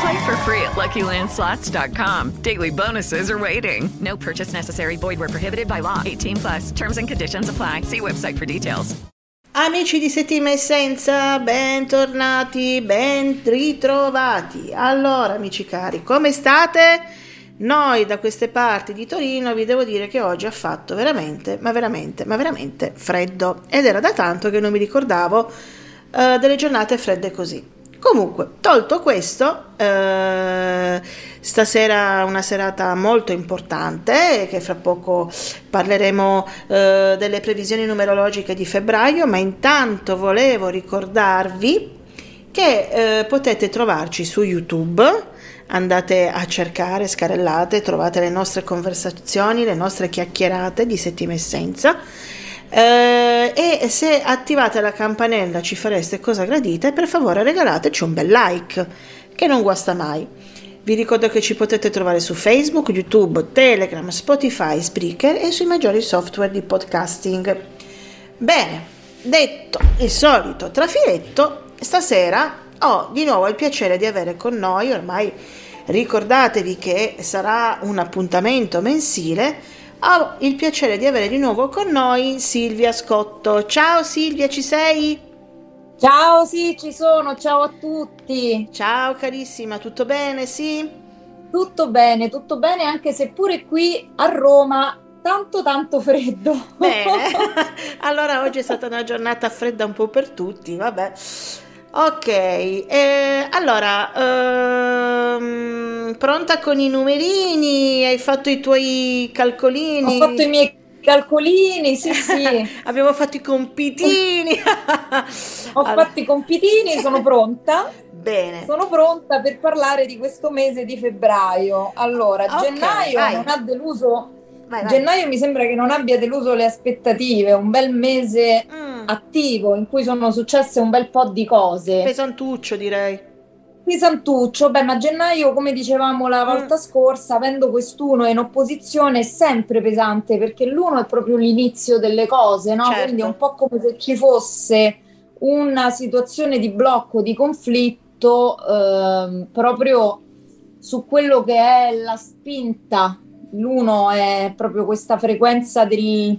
Play for free at LuckyLandSlots.com. Daily bonuses are waiting. No purchase necessary. Void where prohibited by law. 18 plus. Terms and conditions apply. See website for details. Amici di Settima Essenza, bentornati, ben ritrovati. Allora, amici cari, come state? Noi da queste parti di Torino vi devo dire che oggi ha fatto veramente, ma veramente, ma veramente freddo ed era da tanto che non mi ricordavo uh, delle giornate fredde così. Comunque, tolto questo, eh, stasera una serata molto importante, che fra poco parleremo eh, delle previsioni numerologiche di febbraio, ma intanto volevo ricordarvi che eh, potete trovarci su YouTube, andate a cercare, scarellate, trovate le nostre conversazioni, le nostre chiacchierate di settima essenza eh, e se attivate la campanella ci fareste cosa gradita e per favore regalateci un bel like che non guasta mai. Vi ricordo che ci potete trovare su Facebook, YouTube, Telegram, Spotify, Spreaker e sui maggiori software di podcasting. Bene, detto il solito trafiletto, stasera ho di nuovo il piacere di avere con noi, ormai ricordatevi che sarà un appuntamento mensile, ho il piacere di avere di nuovo con noi Silvia Scotto. Ciao Silvia, ci sei? Ciao, sì, ci sono, ciao a tutti. Ciao carissima, tutto bene, sì? Tutto bene, tutto bene, anche se pure qui a Roma tanto tanto freddo. Bene, allora oggi è stata una giornata fredda un po' per tutti, vabbè. Ok, eh, allora, ehm, pronta con i numerini? Hai fatto i tuoi calcolini? Ho fatto i miei calcolini, sì, sì. Abbiamo fatto i compitini. Ho allora. fatto i compitini, sono pronta. Bene. Sono pronta per parlare di questo mese di febbraio. Allora, okay, gennaio vai. non ha deluso Vai, vai. Gennaio mi sembra che non abbia deluso le aspettative, un bel mese mm. attivo in cui sono successe un bel po' di cose. Pesantuccio direi. Pesantuccio, beh, ma gennaio, come dicevamo la mm. volta mm. scorsa, avendo quest'uno in opposizione è sempre pesante perché l'uno è proprio l'inizio delle cose, no? Certo. Quindi è un po' come se ci fosse una situazione di blocco, di conflitto eh, proprio su quello che è la spinta l'uno è proprio questa frequenza del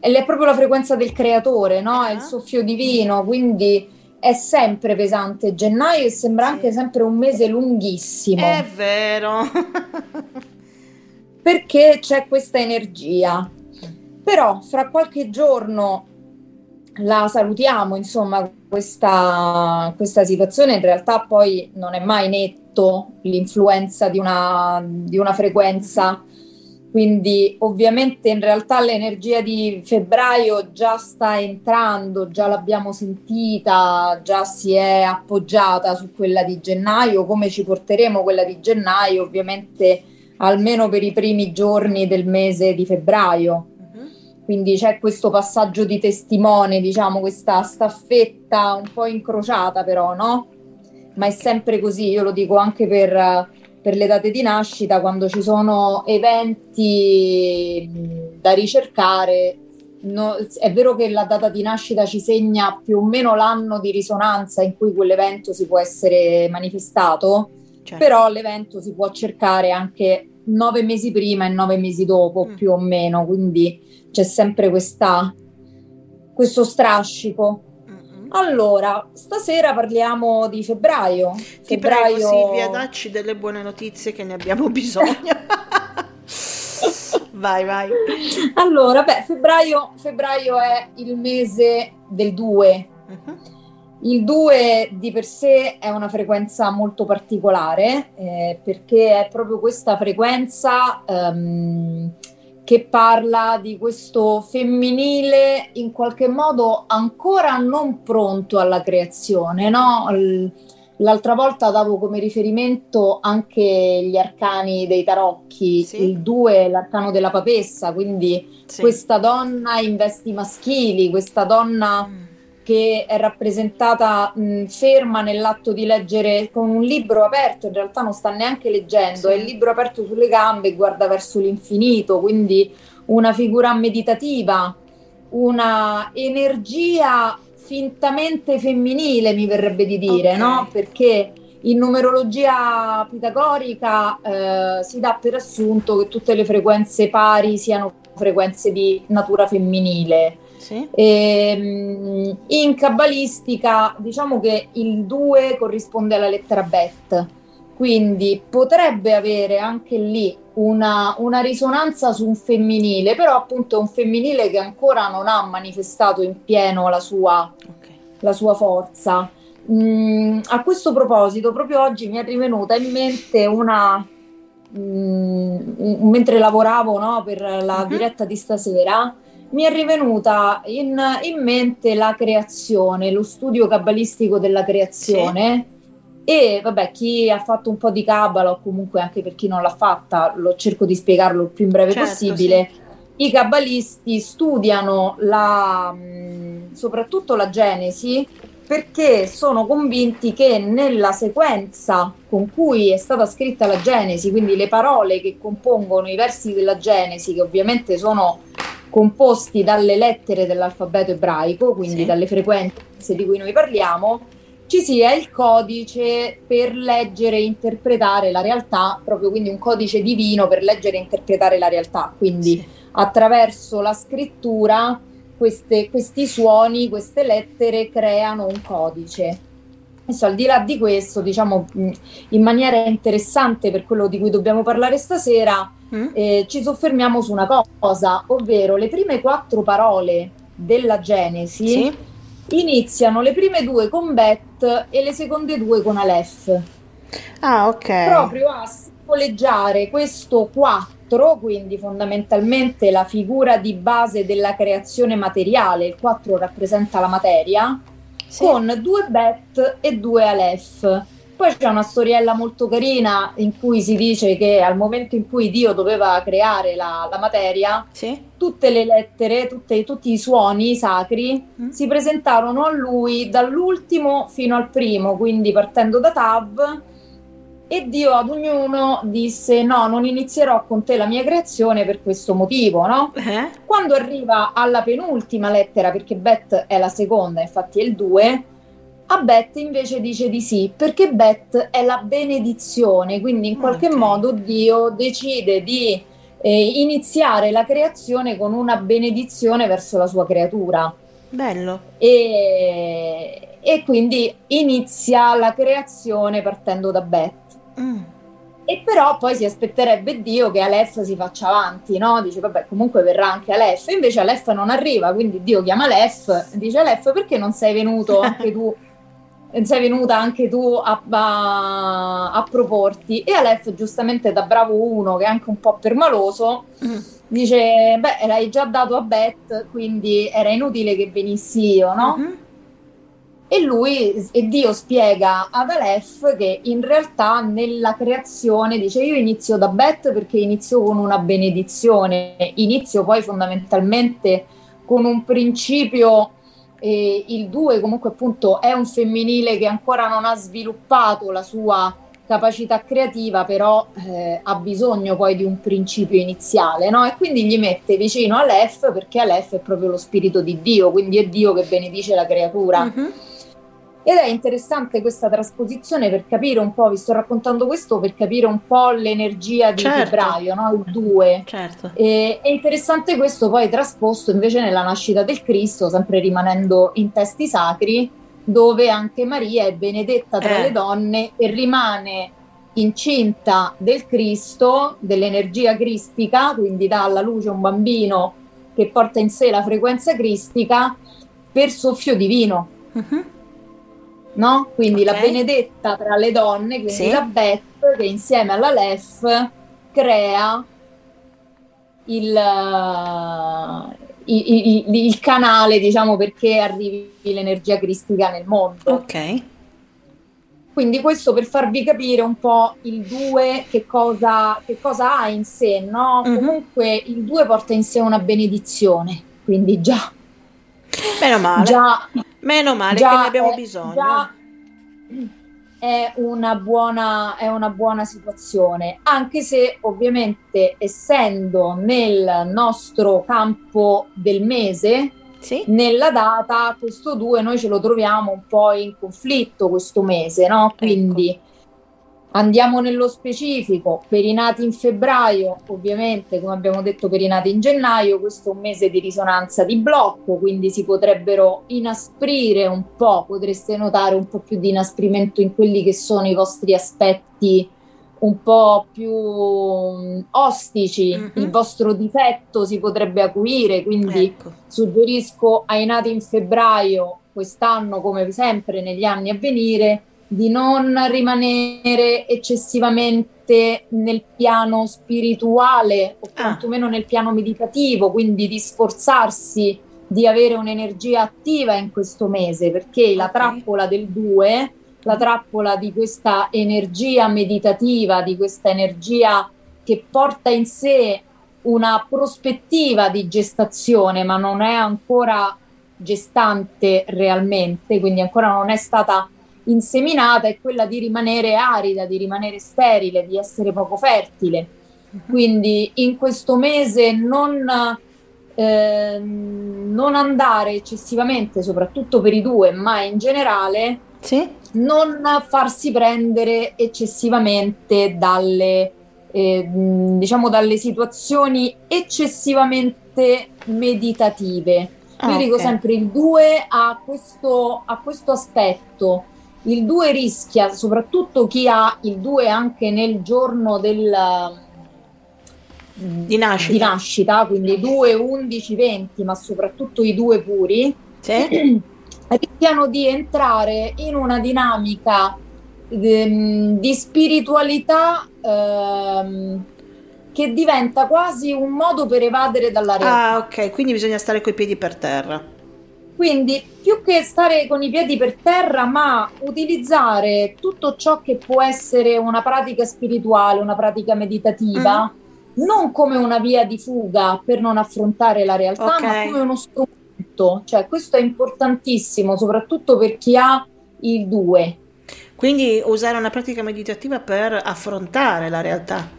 è proprio la frequenza del creatore, no? È il ah. soffio divino, quindi è sempre pesante gennaio e sembra anche sempre un mese lunghissimo. È vero. perché c'è questa energia. Però fra qualche giorno la salutiamo, insomma, questa, questa situazione in realtà poi non è mai netto l'influenza di una, di una frequenza quindi ovviamente in realtà l'energia di febbraio già sta entrando, già l'abbiamo sentita, già si è appoggiata su quella di gennaio, come ci porteremo quella di gennaio ovviamente almeno per i primi giorni del mese di febbraio. Uh-huh. Quindi c'è questo passaggio di testimone, diciamo, questa staffetta un po' incrociata però, no? Ma è sempre così, io lo dico anche per per le date di nascita, quando ci sono eventi da ricercare, no, è vero che la data di nascita ci segna più o meno l'anno di risonanza in cui quell'evento si può essere manifestato, certo. però l'evento si può cercare anche nove mesi prima e nove mesi dopo, mm. più o meno, quindi c'è sempre questa, questo strascico. Allora, stasera parliamo di febbraio. Ti febbraio... prego Silvia, dacci delle buone notizie che ne abbiamo bisogno. Vai, vai. Allora, beh, febbraio, febbraio è il mese del 2. Mhm. Il 2 di per sé è una frequenza molto particolare eh, perché è proprio questa frequenza ehm, che parla di questo femminile in qualche modo ancora non pronto alla creazione, no? L'altra volta davo come riferimento anche gli arcani dei tarocchi, Sì. il 2 l'arcano della papessa, quindi Sì. questa donna in vesti maschili, questa donna Mm. Che è rappresentata mh, ferma nell'atto di leggere con un libro aperto, in realtà non sta neanche leggendo, Sì. è il libro aperto sulle gambe e guarda verso l'infinito, quindi una figura meditativa, una energia fintamente femminile, mi verrebbe di dire, Ok. no? Perché in numerologia pitagorica eh, si dà per assunto che tutte le frequenze pari siano frequenze di natura femminile. Sì. Ehm, in cabalistica diciamo che il 2 corrisponde alla lettera Bet, quindi potrebbe avere anche lì una, una risonanza su un femminile, però appunto è un femminile che ancora non ha manifestato in pieno la sua, Ok. la sua forza. Mm, a questo proposito, proprio oggi mi è rivenuta in mente una, mm, mentre lavoravo no, per la Mhm. diretta di stasera, mi è rivenuta in, in mente la creazione, lo studio cabalistico della creazione. E vabbè, chi ha fatto un po' di cabala, o comunque anche per chi non l'ha fatta, lo cerco di spiegarlo il più in breve Certo, possibile. I cabalisti studiano la, soprattutto la Genesi perché sono convinti che nella sequenza con cui è stata scritta la Genesi, quindi le parole che compongono i versi della Genesi, che ovviamente sono composti dalle lettere dell'alfabeto ebraico, quindi Sì. dalle frequenze di cui noi parliamo, ci sia il codice per leggere e interpretare la realtà, proprio quindi un codice divino per leggere e interpretare la realtà. Quindi Sì. attraverso la scrittura queste- questi suoni, queste lettere creano un codice. Adesso, al di là di questo, diciamo in maniera interessante per quello di cui dobbiamo parlare stasera, Mm? eh, ci soffermiamo su una cosa, ovvero le prime quattro parole della Genesi Sì. iniziano le prime due con Bet e le seconde due con Aleph Ah, ok. proprio a simboleggiare questo 4, quindi fondamentalmente la figura di base della creazione materiale, il 4 rappresenta la materia, Sì. con due bet e due Aleph. Poi c'è una storiella molto carina in cui si dice che al momento in cui Dio doveva creare la, la materia, Sì. tutte le lettere, tutte- tutti i suoni sacri Mm. si presentarono a lui dall'ultimo fino al primo, quindi partendo da Tav, e Dio ad ognuno disse: No, non inizierò con te la mia creazione per questo motivo, no? Eh? Quando arriva alla penultima lettera, perché Bet è la seconda, infatti è il 2, a Bet invece dice di sì, perché Bet è la benedizione, quindi in qualche Ok. modo Dio decide di eh, iniziare la creazione con una benedizione verso la sua creatura. Bello. E, e quindi inizia la creazione partendo da Bet. Mm. E però poi si aspetterebbe Dio che Aleph si faccia avanti, no? Dice, vabbè, comunque verrà anche Aleph. Invece Aleph non arriva, quindi Dio chiama Aleph, dice Aleph, perché non sei venuto anche tu? non Sei venuta anche tu a, a- a proporti e Aleph giustamente da bravo uno che è anche un po' permaloso Mm. dice beh l'hai già dato a Bet quindi era inutile che venissi io no? Mhm. E lui e Dio spiega ad Aleph che in realtà nella creazione dice io inizio da Bet perché inizio con una benedizione, inizio poi fondamentalmente con un principio e il 2 comunque appunto è un femminile che ancora non ha sviluppato la sua capacità creativa, però eh, ha bisogno poi di un principio iniziale, no? E quindi gli mette vicino Aleph perché Aleph è proprio lo spirito di Dio, quindi è Dio che benedice la creatura. Mhm. Ed è interessante questa trasposizione per capire un po', vi sto raccontando questo per capire un po' l'energia di Certo. febbraio, no? il 2. Certo. E, è interessante questo poi trasposto invece nella nascita del Cristo, sempre rimanendo in testi sacri, dove anche Maria è benedetta tra Eh. le donne e rimane incinta del Cristo, dell'energia cristica, quindi dà alla luce un bambino che porta in sé la frequenza cristica per soffio divino. Mhm. No? Quindi la Ok. benedetta tra le donne, quindi Sì. la Beth che insieme alla Lef crea il, eh, i- i- il- il canale, diciamo, perché arrivi l'energia cristica nel mondo. Ok. Quindi questo per farvi capire un po' il 2 che cosa, che cosa ha in sé, no? Mhm. Comunque il 2 porta in sé una benedizione, quindi già, Meno male. già Meno male già che ne abbiamo è- bisogno. già è una buona, è una buona situazione, anche se ovviamente essendo nel nostro campo del mese, Sì? nella data, questo 2 noi ce lo troviamo un po' in conflitto questo mese, no? Quindi andiamo nello specifico, per i nati in febbraio, ovviamente, come abbiamo detto, per i nati in gennaio, questo è un mese di risonanza di blocco, quindi si potrebbero inasprire un po', potreste notare un po' più di inasprimento in quelli che sono i vostri aspetti un po' più mm, ostici, Mhm. il vostro difetto si potrebbe acuire, quindi Ecco. suggerisco ai nati in febbraio quest'anno, come sempre negli anni a venire, di non rimanere eccessivamente nel piano spirituale o Ah. quantomeno nel piano meditativo, quindi di sforzarsi di avere un'energia attiva in questo mese, perché la Ok. trappola del 2, la trappola di questa energia meditativa, di questa energia che porta in sé una prospettiva di gestazione, ma non è ancora gestante realmente, quindi ancora non è stata inseminata, è quella di rimanere arida, di rimanere sterile, di essere poco fertile. Quindi in questo mese non, ehm, non andare eccessivamente, soprattutto per i due, ma in generale, Sì? non farsi prendere eccessivamente dalle, eh, diciamo, dalle situazioni eccessivamente meditative. Ah, Io dico sempre il 2 ha questo, ha questo aspetto. Il 2 rischia, soprattutto chi ha il 2 anche nel giorno del, Di nascita. di nascita, quindi 2, 11, 20, ma soprattutto i due puri, Sì? rischiano di entrare in una dinamica ehm, di spiritualità ehm, che diventa quasi un modo per evadere dalla realtà. Ah, ok, quindi bisogna stare coi piedi per terra. Quindi più che stare con i piedi per terra, ma utilizzare tutto ciò che può essere una pratica spirituale, una pratica meditativa, non come una via di fuga per non affrontare la realtà, Ok. ma come uno strumento. Cioè, questo è importantissimo, soprattutto per chi ha il 2. Quindi usare una pratica meditativa per affrontare la realtà.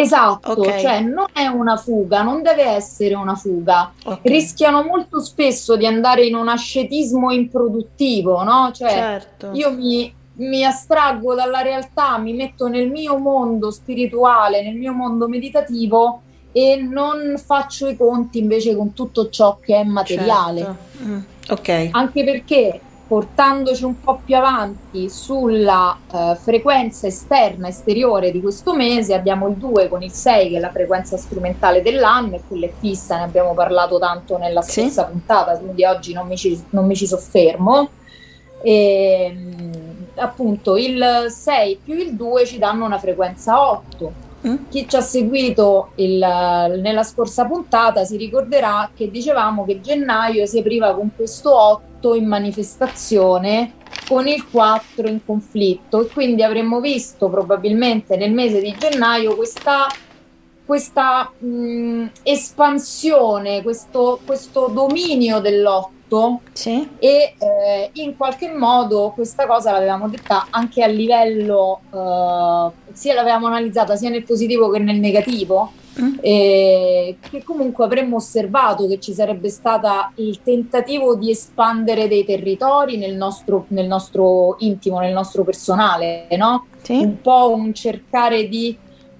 Esatto, Ok. cioè non è una fuga, non deve essere una fuga. Ok. Rischiano molto spesso di andare in un ascetismo improduttivo, no? Cioè, certo. io mi, mi astraggo dalla realtà, mi metto nel mio mondo spirituale, nel mio mondo meditativo e non faccio i conti invece con tutto ciò che è materiale. Certo. Mm, Ok. Anche perché portandoci un po' più avanti sulla eh, frequenza esterna, esteriore di questo mese, abbiamo il 2 con il 6 che è la frequenza strumentale dell'anno e quella è fissa, ne abbiamo parlato tanto nella Sì. scorsa puntata, quindi oggi non mi ci, non mi ci soffermo. E, mm, appunto il 6 più il 2 ci danno una frequenza 8. Mm. Chi ci ha seguito il- nella scorsa puntata si ricorderà che dicevamo che gennaio si apriva con questo 8 in manifestazione con il 4 in conflitto e quindi avremmo visto probabilmente nel mese di gennaio questa, questa mh, espansione, questo, questo dominio dell'8 Sì? e eh, in qualche modo questa cosa l'avevamo detta anche a livello, eh, sia l'avevamo analizzata sia nel positivo che nel negativo, Mm. eh, che comunque avremmo osservato che ci sarebbe stato il tentativo di espandere dei territori nel nostro, nel nostro intimo, nel nostro personale, no? Sì? un po' un cercare di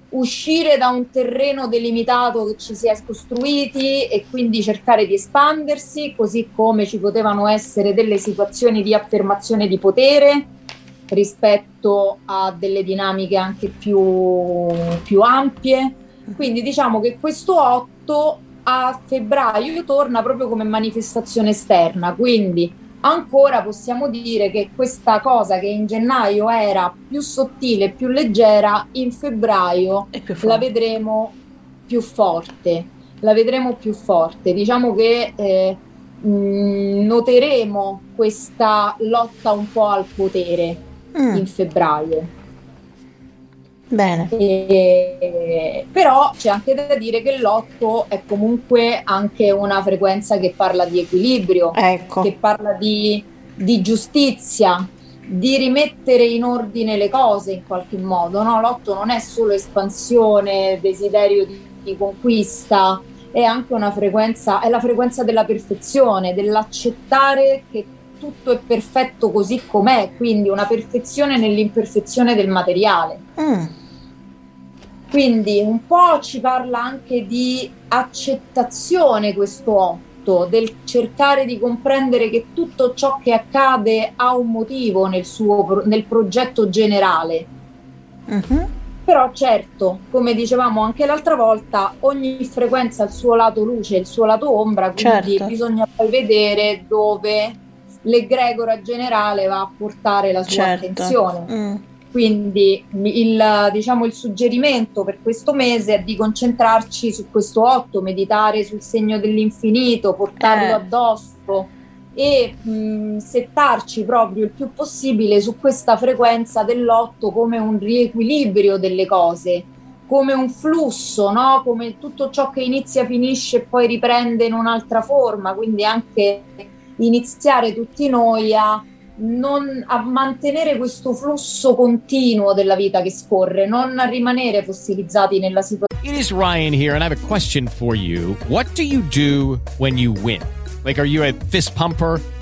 uscire da un terreno delimitato che ci si è costruiti e quindi cercare di espandersi, così come ci potevano essere delle situazioni di affermazione di potere rispetto a delle dinamiche anche più, più ampie. Quindi diciamo che questo 8 a febbraio torna proprio come manifestazione esterna, quindi ancora possiamo dire che questa cosa che in gennaio era più sottile, più leggera, in febbraio la vedremo più forte, la vedremo più forte. Diciamo che eh, mh, noteremo questa lotta un po' al potere Mm. in febbraio. Bene. E- però c'è anche da dire che l'8 è comunque anche una frequenza che parla di equilibrio, Ecco. che parla di, di giustizia, di rimettere in ordine le cose in qualche modo. No? L'8 non è solo espansione, desiderio di, di conquista, è anche una frequenza, è la frequenza della perfezione, dell'accettare che tutto è perfetto così com'è, quindi una perfezione nell'imperfezione del materiale. Mm. Quindi un po' ci parla anche di accettazione questo 8, del cercare di comprendere che tutto ciò che accade ha un motivo nel, suo, nel progetto generale. Mhm. Però certo, come dicevamo anche l'altra volta, ogni frequenza ha il suo lato luce il suo lato ombra, quindi Certo. bisogna poi vedere dove l'egregora generale va a portare la sua Certo. attenzione. Mm. Quindi il, diciamo, il suggerimento per questo mese è di concentrarci su questo 8, meditare sul segno dell'infinito, portarlo Eh. addosso e mh, settarci proprio il più possibile su questa frequenza dell'8 come un riequilibrio delle cose, come un flusso, no? come tutto ciò che inizia finisce e poi riprende in un'altra forma, quindi anche iniziare tutti noi a non, a mantenere questo flusso continuo della vita che scorre, non a rimanere fossilizzati nella situazione. It is Ryan here, and I have a question for you. What do you do when you win? Like, are you a fist pumper?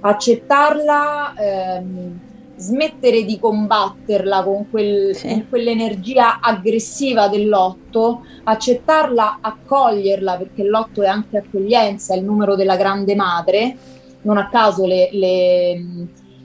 accettarla, ehm, smettere di combatterla con, quel- Sì. con quell'energia aggressiva dell'otto, accettarla, accoglierla, perché l'otto è anche accoglienza, è il numero della grande madre. Non a caso le, le-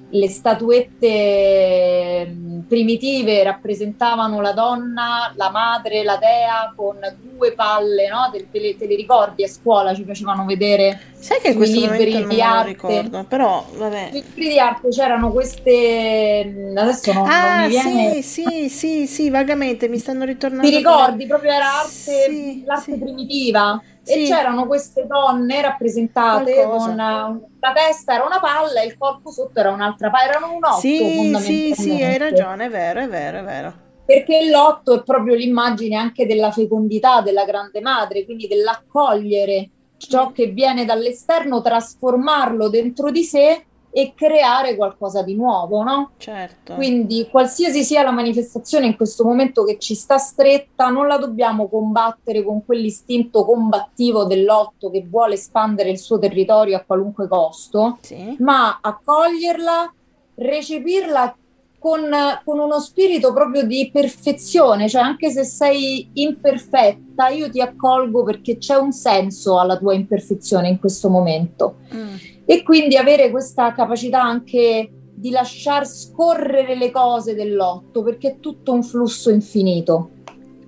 le statuette mh, primitive rappresentavano la donna, la madre, la dea con due palle, no? Te, te le, te le ricordi a scuola? Ci facevano vedere Sai che questo libri non di arte. ricordo, però vabbè. Sui libri di arte c'erano queste. mh, Adesso non, non Ah, mi viene. sì, sì, sì, sì, vagamente mi stanno ritornando. Ti ricordi? Proprio era arte, Sì, l'arte sì. primitiva. Sì. E c'erano queste donne rappresentate Qualcosa. con eh, la testa era una palla e il corpo sotto era un'altra palla, erano un otto Sì, sì, sì, hai ragione, è vero, è vero, è vero. Perché l'otto è proprio l'immagine anche della fecondità della grande madre, quindi dell'accogliere ciò che viene dall'esterno, trasformarlo dentro di sé e creare qualcosa di nuovo, no? Certo. Quindi qualsiasi sia la manifestazione in questo momento che ci sta stretta, non la dobbiamo combattere con quell'istinto combattivo dell'otto che vuole espandere il suo territorio a qualunque costo, Sì. ma accoglierla, recepirla con, con uno spirito proprio di perfezione, cioè anche se sei imperfetta, io ti accolgo perché c'è un senso alla tua imperfezione in questo momento. Mm. E quindi avere questa capacità anche di lasciar scorrere le cose dell'otto, perché è tutto un flusso infinito.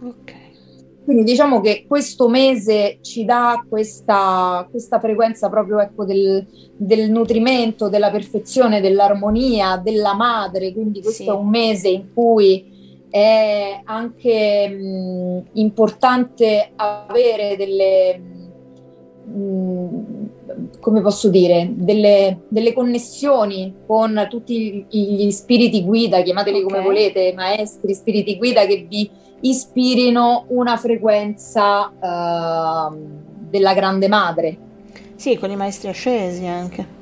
Ok. Quindi diciamo che questo mese ci dà questa, questa frequenza proprio ecco, del, del nutrimento, della perfezione, dell'armonia, della madre. Quindi questo Sì. è un mese in cui è anche mh, importante avere delle, mh, come posso dire, delle, delle connessioni con tutti gli, spiriti guida, chiamateli come Ok. volete, maestri, spiriti guida che vi ispirino una frequenza ehm, della grande madre. Sì, con i maestri ascesi anche.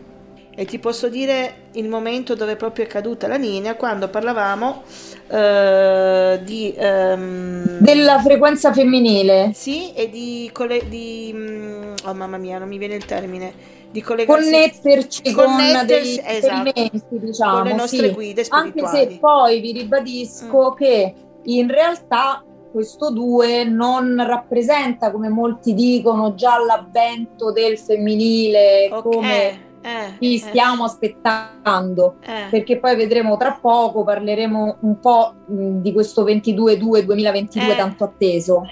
E ti posso dire il momento dove proprio è caduta la linea, quando parlavamo eh, di... ehm, Della frequenza femminile. Sì, e di... colle- di mm, oh mamma mia, non mi viene il termine. Di. Connetterci con dei esatto, diciamo, con le nostre sì. guide Anche spirituali. se poi vi ribadisco Mm. che in realtà questo 2 non rappresenta, come molti dicono, già l'avvento del femminile Ok, come eh, ci eh, stiamo aspettando. eh. Perché poi vedremo tra poco, parleremo un po' di questo 22-2-2022 Eh. tanto atteso.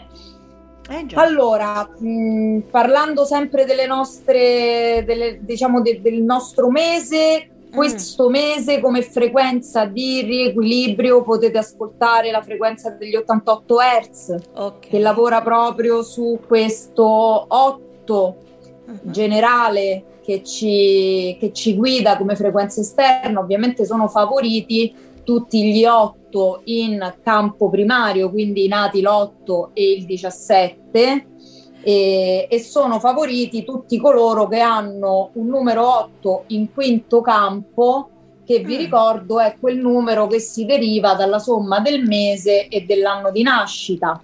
Eh. Allora, mh, parlando sempre delle nostre, delle- diciamo de- del nostro mese, Mm. questo mese come frequenza di riequilibrio potete ascoltare la frequenza degli 88 Hz Ok. che lavora proprio su questo 8 Mhm. generale che ci, che ci guida come frequenza esterna. Ovviamente sono favoriti tutti gli 8 in campo primario, quindi i nati l'8 e il 17 e, e sono favoriti tutti coloro che hanno un numero 8 in quinto campo che vi Mm. ricordo è quel numero che si deriva dalla somma del mese e dell'anno di nascita.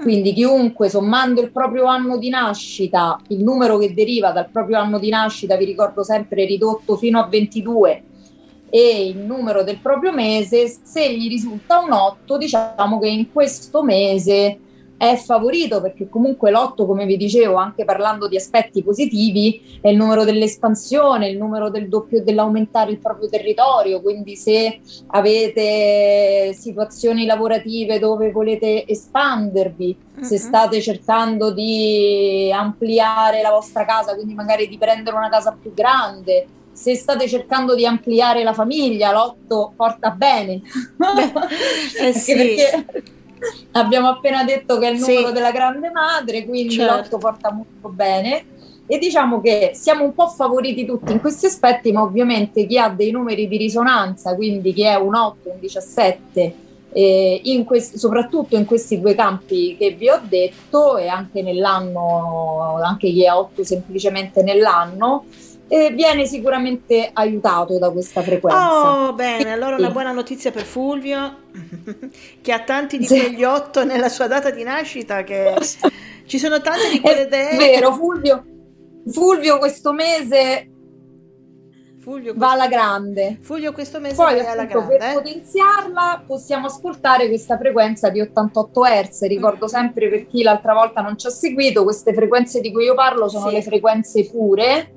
Quindi chiunque sommando il proprio anno di nascita, il numero che deriva dal proprio anno di nascita, vi ricordo sempre ridotto fino a 22, e il numero del proprio mese, se gli risulta un 8, diciamo che in questo mese è favorito perché comunque l'8, come vi dicevo, anche parlando di aspetti positivi, è il numero dell'espansione, il numero del doppio dell'aumentare il proprio territorio, quindi se avete situazioni lavorative dove volete espandervi, se Mhm. state cercando di ampliare la vostra casa, quindi magari di prendere una casa più grande, se state cercando di ampliare la famiglia, l'otto porta bene. eh Anche sì. perché abbiamo appena detto che è il Sì. numero della grande madre, quindi Certo. l'otto porta molto bene. E diciamo che siamo un po' favoriti tutti in questi aspetti, ma ovviamente chi ha dei numeri di risonanza, quindi chi è un 8, un 17, eh, in questi- soprattutto in questi due campi che vi ho detto, e anche nell'anno, anche chi è 8 semplicemente nell'anno, eh, viene sicuramente aiutato da questa frequenza. Oh, bene, allora una buona notizia per Fulvio, che ha tanti di Sì. quegli otto nella sua data di nascita, che ci sono tante di quelle È idee. vero, Fulvio, Fulvio questo mese Fulvio, va alla grande. Fulvio questo mese Poi è alla grande. per potenziarla possiamo ascoltare questa frequenza di 88 Hz. Ricordo Mm. sempre per chi l'altra volta non ci ha seguito, queste frequenze di cui io parlo sono Sì. le frequenze pure.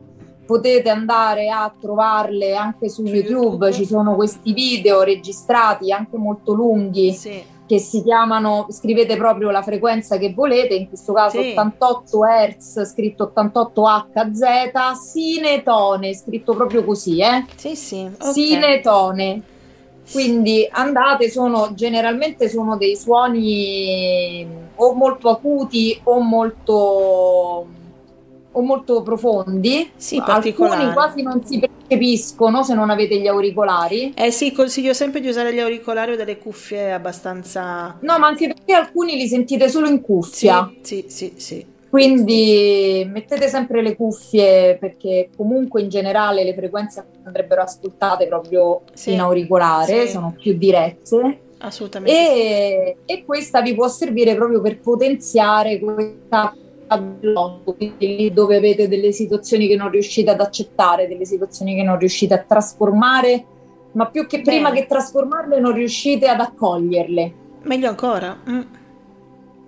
Potete andare a trovarle anche su YouTube, ci sono questi video registrati anche molto lunghi Sì. che si chiamano, scrivete proprio la frequenza che volete, in questo caso Sì. 88 Hz, scritto 88 HZ, sinetone, scritto proprio così, eh? Sì, sì. ok. Sinetone. Quindi andate, sono generalmente sono dei suoni o molto acuti o molto, o molto profondi. Sì, Alcuni quasi non si percepiscono se non avete gli auricolari. Eh sì, consiglio sempre di usare gli auricolari o delle cuffie abbastanza... No, ma anche perché alcuni li sentite solo in Sì, cuffia. sì, sì, sì. Quindi mettete sempre le cuffie perché comunque in generale le frequenze andrebbero ascoltate proprio Sì, in auricolare, sì. sono più dirette. Assolutamente. E, e questa vi può servire proprio per potenziare questa blocco, quindi lì dove avete delle situazioni che non riuscite ad accettare, delle situazioni che non riuscite a trasformare, ma più che prima Bene. che trasformarle non riuscite ad accoglierle. Meglio ancora. Mm.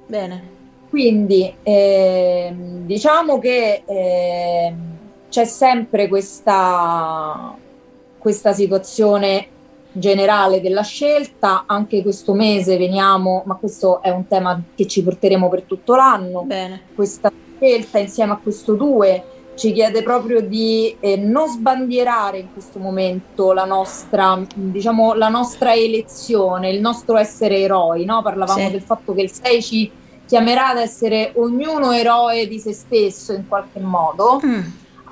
Bene. Quindi ehm, diciamo che ehm, c'è sempre questa, questa situazione generale della scelta, anche questo mese veniamo, ma questo è un tema che ci porteremo per tutto l'anno, Bene. questa scelta insieme a questo 2 ci chiede proprio di eh, non sbandierare in questo momento la nostra, diciamo, la nostra elezione, il nostro essere eroi, no? Parlavamo Sì. del fatto che il 6 ci chiamerà ad essere ognuno eroe di se stesso in qualche modo. Mm.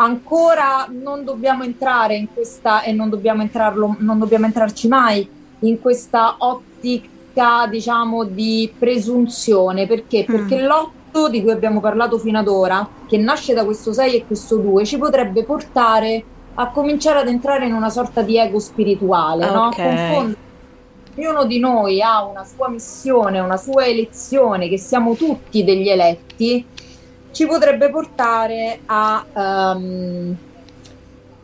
Ancora non dobbiamo entrare in questa, e non dobbiamo, entrarlo, non dobbiamo entrarci mai, in questa ottica, diciamo, di presunzione. Perché? Mm. Perché l'otto di cui abbiamo parlato fino ad ora, che nasce da questo 6 e questo 2, ci potrebbe portare a cominciare ad entrare in una sorta di ego spirituale, no? Ok. Confondere ognuno di noi ha una sua missione, una sua elezione, che siamo tutti degli eletti, ci potrebbe portare a, ehm,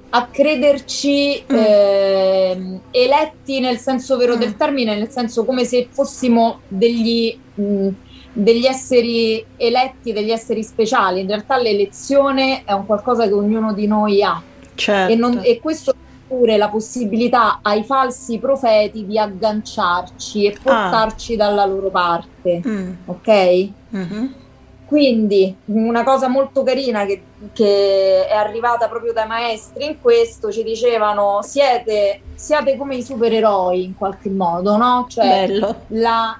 a crederci Mm. ehm, eletti nel senso vero Mm. del termine, nel senso come se fossimo degli, mh, degli esseri eletti, degli esseri speciali. In realtà l'elezione è un qualcosa che ognuno di noi ha Certo. e, non- e questo pure la possibilità ai falsi profeti di agganciarci e portarci dalla loro parte, Mm. ok? Mhm. Quindi una cosa molto carina che, che è arrivata proprio dai maestri in questo ci dicevano siete, siate come i supereroi in qualche modo, no? Cioè la-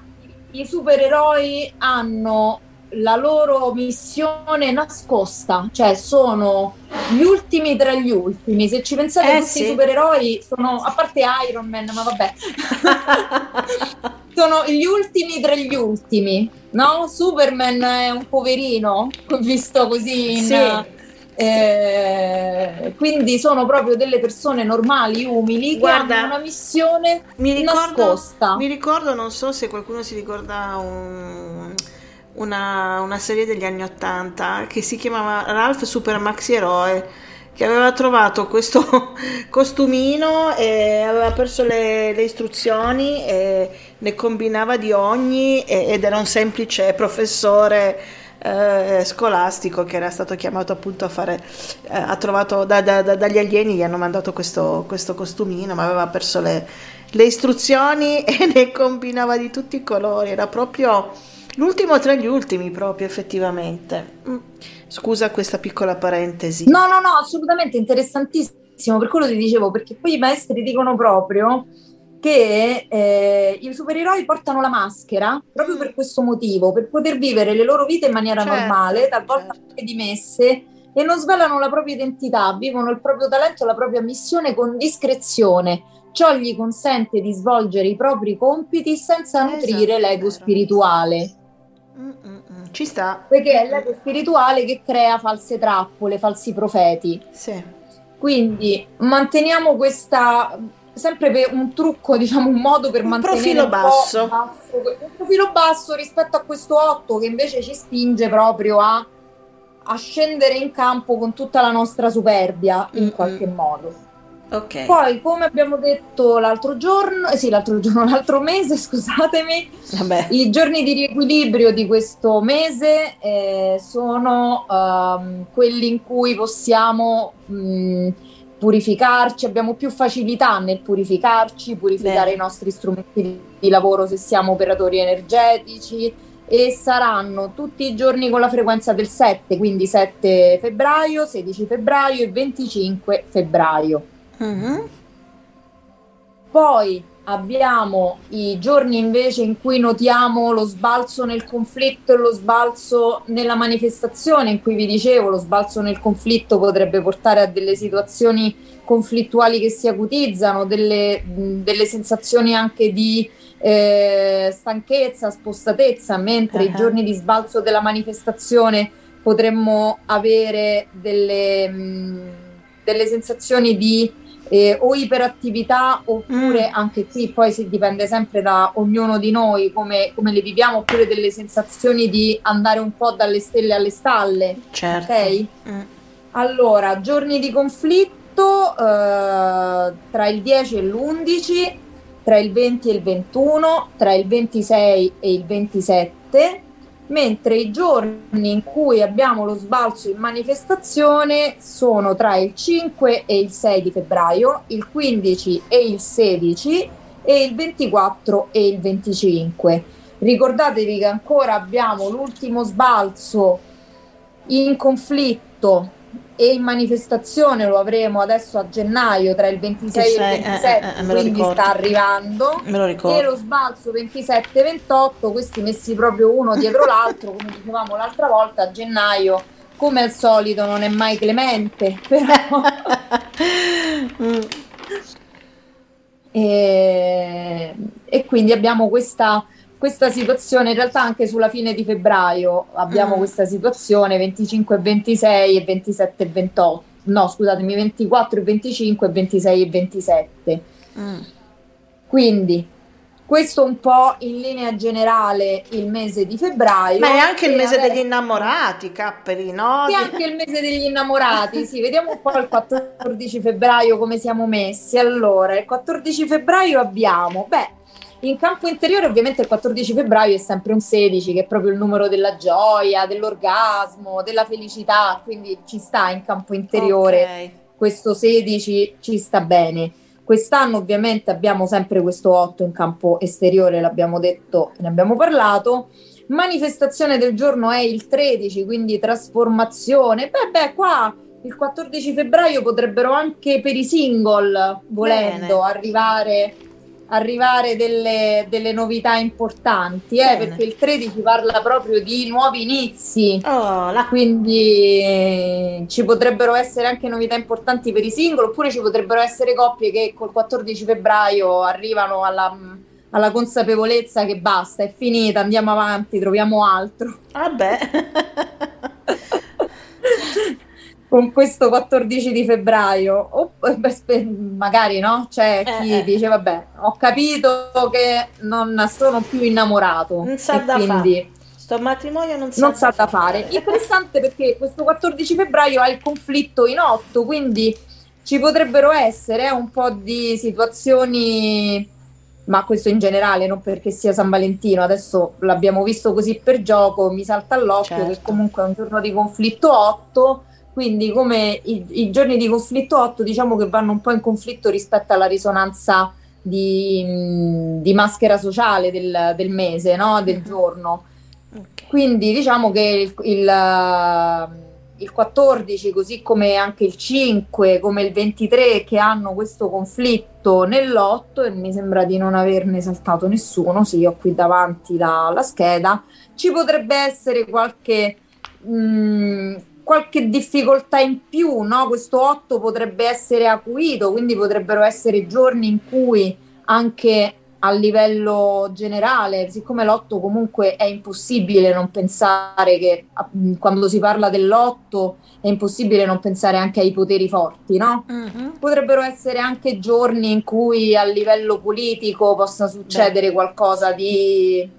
i supereroi hanno la loro missione nascosta, cioè sono gli ultimi tra gli ultimi. Se ci pensate, Eh, tutti sì. i supereroi sono, a parte Iron Man, ma vabbè, sono gli ultimi tra gli ultimi, no? Superman è un poverino, visto così in... Sì. eh, quindi sono proprio delle persone normali, umili, Guarda, che hanno una missione Mi ricordo, nascosta. mi ricordo, non so se qualcuno si ricorda un- una, una serie degli anni Ottanta che si chiamava Ralph Super Maxi Eroe che aveva trovato questo costumino e aveva perso le, le istruzioni e ne combinava di ogni ed era un semplice professore eh, scolastico che era stato chiamato appunto a fare eh, ha trovato da- da- da- dagli alieni gli hanno mandato questo, questo costumino ma aveva perso le, le istruzioni e ne combinava di tutti i colori. Era proprio l'ultimo tra gli ultimi proprio effettivamente Mm. scusa questa piccola parentesi No, no, no, assolutamente interessantissimo. Per quello ti dicevo, perché poi i maestri dicono proprio che eh, i supereroi portano la maschera proprio per questo motivo, per poter vivere le loro vite in maniera Certo, normale, talvolta certo. anche dimesse, e non svelano la propria identità, vivono il proprio talento la propria missione con discrezione. Ciò gli consente di svolgere i propri compiti senza Esatto, nutrire l'ego vero. spirituale. Mm, mm, mm. ci sta Perché è l'ego spirituale che crea false trappole, falsi profeti. sì Quindi manteniamo questa sempre per un trucco, diciamo un modo per Un mantenere profilo un po' basso. basso- un profilo basso rispetto a questo 8 che invece ci spinge proprio a, a scendere in campo con tutta la nostra superbia in Mm-mm. qualche modo. Ok Poi, come abbiamo detto l'altro giorno, eh sì, l'altro giorno, l'altro mese, scusatemi, vabbè i giorni di riequilibrio di questo mese eh, sono ehm, quelli in cui possiamo mh, purificarci, abbiamo più facilità nel purificarci, purificare Bene. i nostri strumenti di lavoro se siamo operatori energetici e saranno tutti i giorni con la frequenza del 7, quindi 7 febbraio, 16 febbraio e 25 febbraio. Mhm. Poi abbiamo i giorni invece in cui notiamo lo sbalzo nel conflitto e lo sbalzo nella manifestazione, in cui vi dicevo lo sbalzo nel conflitto potrebbe portare a delle situazioni conflittuali che si acutizzano, delle, delle sensazioni anche di eh, stanchezza, spostatezza, mentre i Ah. giorni di sbalzo della manifestazione potremmo avere delle, mh, delle sensazioni di eh, o iperattività oppure Mm. anche qui poi si dipende sempre da ognuno di noi come, come le viviamo oppure delle sensazioni di andare un po' dalle stelle alle stalle certo ok Mm. allora giorni di conflitto eh, tra il 10 e l'11 tra il 20 e il 21 tra il 26 e il 27 mentre i giorni in cui abbiamo lo sbalzo in manifestazione sono tra il 5 e il 6 di febbraio, il 15 e il 16 e il 24 e il 25. Ricordatevi che ancora abbiamo l'ultimo sbalzo in conflitto e in manifestazione lo avremo adesso a gennaio tra il 26 e il Che sei- eh, 27, eh, eh, lo quindi ricordo. sta arrivando me lo e lo sbalzo 27-28, questi messi proprio uno dietro l'altro, come dicevamo l'altra volta, a gennaio, come al solito, non è mai clemente, però... Mm. e, e quindi abbiamo questa, questa situazione, in realtà anche sulla fine di febbraio abbiamo Mm. questa situazione 25 e 26 e 27 e 28. no scusatemi 24 e 25 26 e 27 Mm. quindi questo un po' in linea generale il mese di febbraio Ma è anche il mese adesso- degli innamorati, capperi, no? È anche il mese degli innamorati, sì, vediamo un po' il 14 febbraio come siamo messi. Allora, il 14 febbraio abbiamo, beh, in campo interiore ovviamente il 14 febbraio è sempre un 16, che è proprio il numero della gioia, dell'orgasmo, della felicità, quindi ci sta in campo interiore Ok. questo 16 ci sta bene. Quest'anno ovviamente abbiamo sempre questo 8 in campo esteriore, l'abbiamo detto, ne abbiamo parlato. Manifestazione del giorno è il 13, quindi trasformazione. Beh, beh, qua il 14 febbraio potrebbero anche per i single, volendo, Bene. arrivare, arrivare delle, delle novità importanti, eh, perché il 13 parla proprio di nuovi inizi. Oh, la Quindi eh, ci potrebbero essere anche novità importanti per i singoli, oppure ci potrebbero essere coppie che col 14 febbraio arrivano alla, alla consapevolezza che basta, è finita, andiamo avanti, troviamo altro. Vabbè. Con questo 14 di febbraio, o, beh, spe- magari no? C'è chi Eh, eh. dice: Vabbè, ho capito che non sono più innamorato. Non sa da quindi Sto matrimonio non sa non sa da fare. Interessante perché questo 14 febbraio ha il conflitto in otto, quindi ci potrebbero essere eh, un po' di situazioni, ma questo in generale, non perché sia San Valentino, adesso l'abbiamo visto così per gioco, mi salta all'occhio Certo. che comunque è un giorno di conflitto 8. Quindi come i, i giorni di conflitto 8 diciamo che vanno un po' in conflitto rispetto alla risonanza di, di maschera sociale del, del mese, no? del Mhm. giorno. Ok. Quindi diciamo che il, il, il 14, così come anche il 5, come il 23, che hanno questo conflitto nell'8, e mi sembra di non averne saltato nessuno, sì, ho qui davanti la, la scheda, ci potrebbe essere qualche, mh, qualche difficoltà in più, no? Questo 8 potrebbe essere acuito, quindi potrebbero essere giorni in cui anche a livello generale, siccome l'otto comunque è impossibile non pensare che mh, quando si parla dell'otto è impossibile non pensare anche ai poteri forti, no? Mhm. Potrebbero essere anche giorni in cui a livello politico possa succedere qualcosa di,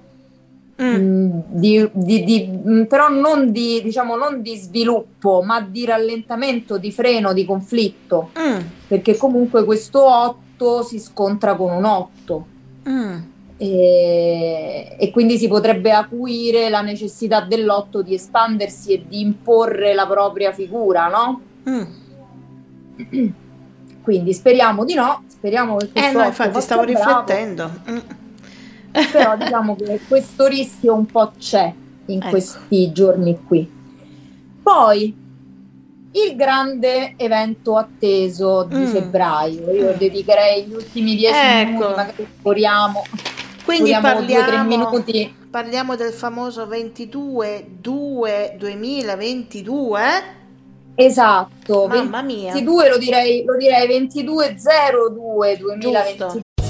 Mm. mh, di- di- di- mh, però non di, diciamo, non di sviluppo, ma di rallentamento, di freno, di conflitto, Mm. perché comunque questo 8 si scontra con un 8 Mm. e, e quindi si potrebbe acuire la necessità dell'otto di espandersi e di imporre la propria figura, no? Mm. Quindi speriamo di no, speriamo che Eh questo no, otto infatti stavo bravo, riflettendo. Però diciamo che questo rischio un po' c'è in Ecco. questi giorni qui. Poi il grande evento atteso di Mm. febbraio, io dedicherei gli ultimi dieci Ecco. minuti, magari corriamo, Quindi corriamo due o tre parliamo, minuti. parliamo del famoso 22-2-2022. Esatto, Mamma mia. 22 lo direi, lo direi 2202 2022.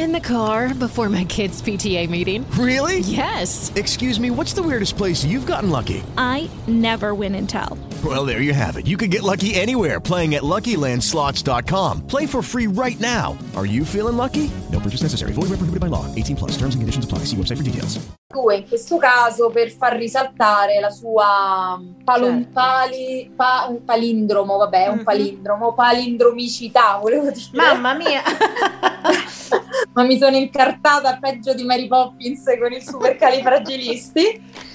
In the car before my kids' PTA meeting. Really? Yes. Excuse me, what's the weirdest place you've gotten lucky? I never win and tell. Well, there you have it. You can get lucky anywhere playing at LuckyLandSlots.com. Play for free right now. Are you feeling lucky? No purchase necessary. Void where prohibited by law. 18 plus. Terms and conditions apply. See website for details. Due in questo caso per far risaltare la sua palon- pali- pa- un palindromo, vabbè, un Mhm. palindromo, palindromicità, volevo dire. Mamma mia. Ma mi sono incartata peggio di Mary Poppins con il supercalifragilisti.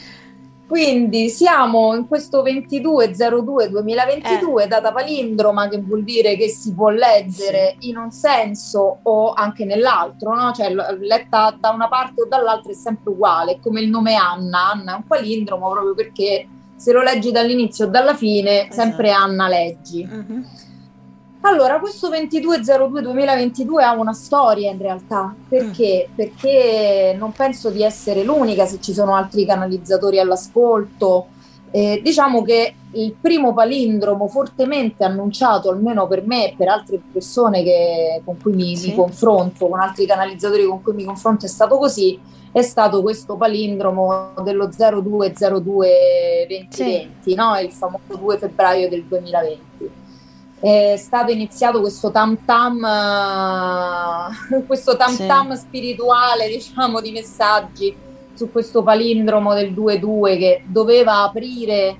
Quindi siamo in questo 22-02-2022, Eh. data palindroma, che vuol dire che si può leggere in un senso o anche nell'altro, no? Cioè letta da una parte o dall'altra è sempre uguale, come il nome Anna. Anna è un palindromo proprio perché se lo leggi dall'inizio o dalla fine, sempre Esatto. Anna leggi. Mhm. Allora, questo 22-02-2022 ha una storia in realtà, perché? Perché non penso di essere l'unica, se ci sono altri canalizzatori all'ascolto, Eh, diciamo che il primo palindromo fortemente annunciato, almeno per me e per altre persone che, con cui mi, Sì. mi confronto, con altri canalizzatori con cui mi confronto, è stato così, è stato questo palindromo dello 0202-2020, no? il famoso 2 febbraio del 2020. È stato iniziato questo tam tam, eh, questo tam tam spirituale, diciamo, di messaggi su questo palindromo del 2-2 che doveva aprire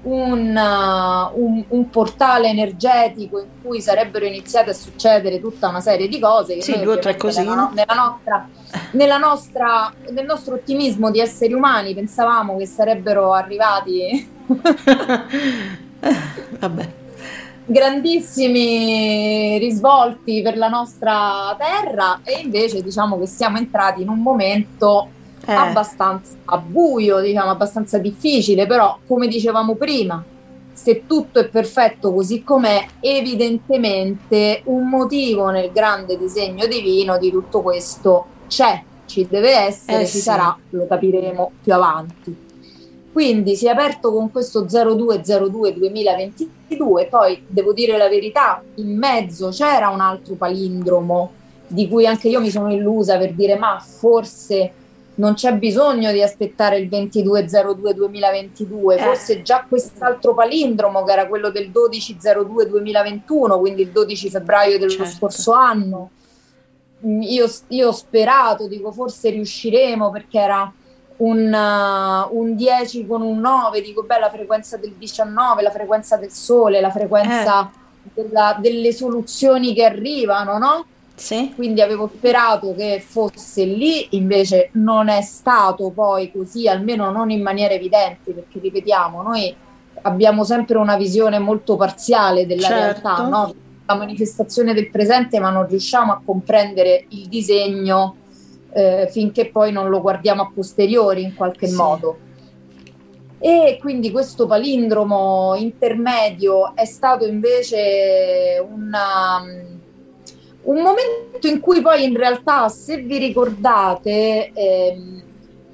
un, uh, un- un portale energetico in cui sarebbero iniziate a succedere tutta una serie di cose che Sì, due o tre cosine. nella, nella nostra, nella nostra, nel nostro ottimismo di esseri umani pensavamo che sarebbero arrivati Vabbè. Grandissimi risvolti per la nostra terra e invece diciamo che siamo entrati in un momento Eh. abbastanza buio, diciamo abbastanza difficile, però come dicevamo prima, se tutto è perfetto così com'è, evidentemente un motivo nel grande disegno divino di tutto questo c'è, ci deve essere, Eh ci sì. sarà, lo capiremo più avanti. Quindi si è aperto con questo 0202-2022, poi devo dire la verità, in mezzo c'era un altro palindromo di cui anche io mi sono illusa per dire ma forse non c'è bisogno di aspettare il 2202-2022, Eh. forse già quest'altro palindromo che era quello del 1202-2021, quindi il 12 febbraio dello Certo. scorso anno. Io, io ho sperato, dico forse riusciremo perché era un, uh, un 10 con un 9, dico beh la frequenza del 19, la frequenza del sole, la frequenza della- delle soluzioni che arrivano, no? Sì. Quindi avevo sperato che fosse lì, invece non è stato poi così, almeno non in maniera evidente, perché ripetiamo, noi abbiamo sempre una visione molto parziale della Certo. realtà, no? la manifestazione del presente, ma non riusciamo a comprendere il disegno eh, finché poi non lo guardiamo a posteriori in qualche Sì. modo. E quindi questo palindromo intermedio è stato invece una, un momento in cui poi in realtà, se vi ricordate, ehm,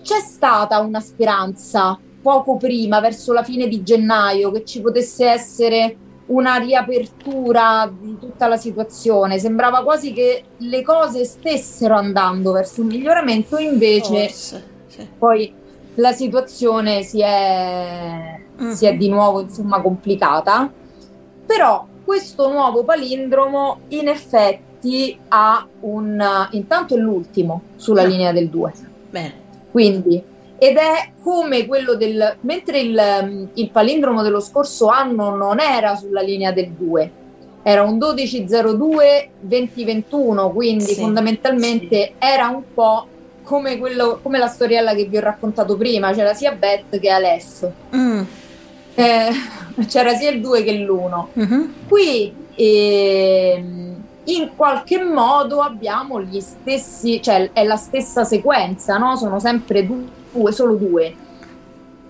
c'è stata una speranza poco prima, verso la fine di gennaio, che ci potesse essere una riapertura di tutta la situazione. Sembrava quasi che le cose stessero andando verso un miglioramento, invece Forse, sì. poi la situazione si è, Mhm. si è di nuovo insomma complicata. Però questo nuovo palindromo in effetti ha un intanto è l'ultimo sulla Ah. linea del 2. Bene. Quindi, ed è come quello del... mentre il, il palindromo dello scorso anno non era sulla linea del 2, era un 1202-2021, quindi Sì, fondamentalmente era un po' come, quello, come la storiella che vi ho raccontato prima, c'era sia Beth che Aleph. Mm. Eh, c'era sia il 2 che l'1. Mhm. Qui ehm, in qualche modo abbiamo gli stessi, cioè è la stessa sequenza, no? Sono sempre due, solo due.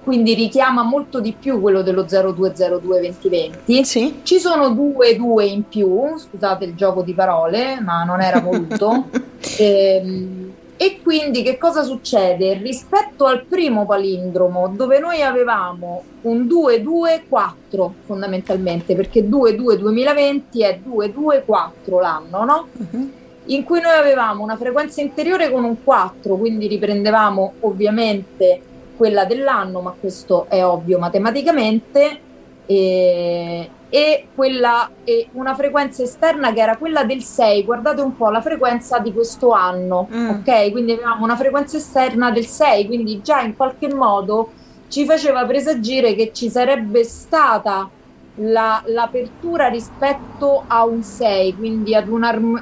Quindi richiama molto di più quello dello 0202-2020. Sì. Ci sono due due in più, scusate il gioco di parole, ma non era voluto. Ehm, e quindi che cosa succede? Rispetto al primo palindromo, dove noi avevamo un 2-2-4 fondamentalmente, perché 2-2-2020 è 2-2-4 l'anno, no? Mhm. in cui noi avevamo una frequenza interiore con un 4, quindi riprendevamo ovviamente quella dell'anno, ma questo è ovvio matematicamente, e, e quella, e una frequenza esterna che era quella del 6, guardate un po' la frequenza di questo anno, Mm. ok? Quindi avevamo una frequenza esterna del 6, quindi già in qualche modo ci faceva presagire che ci sarebbe stata la- l'apertura rispetto a un 6, quindi ad,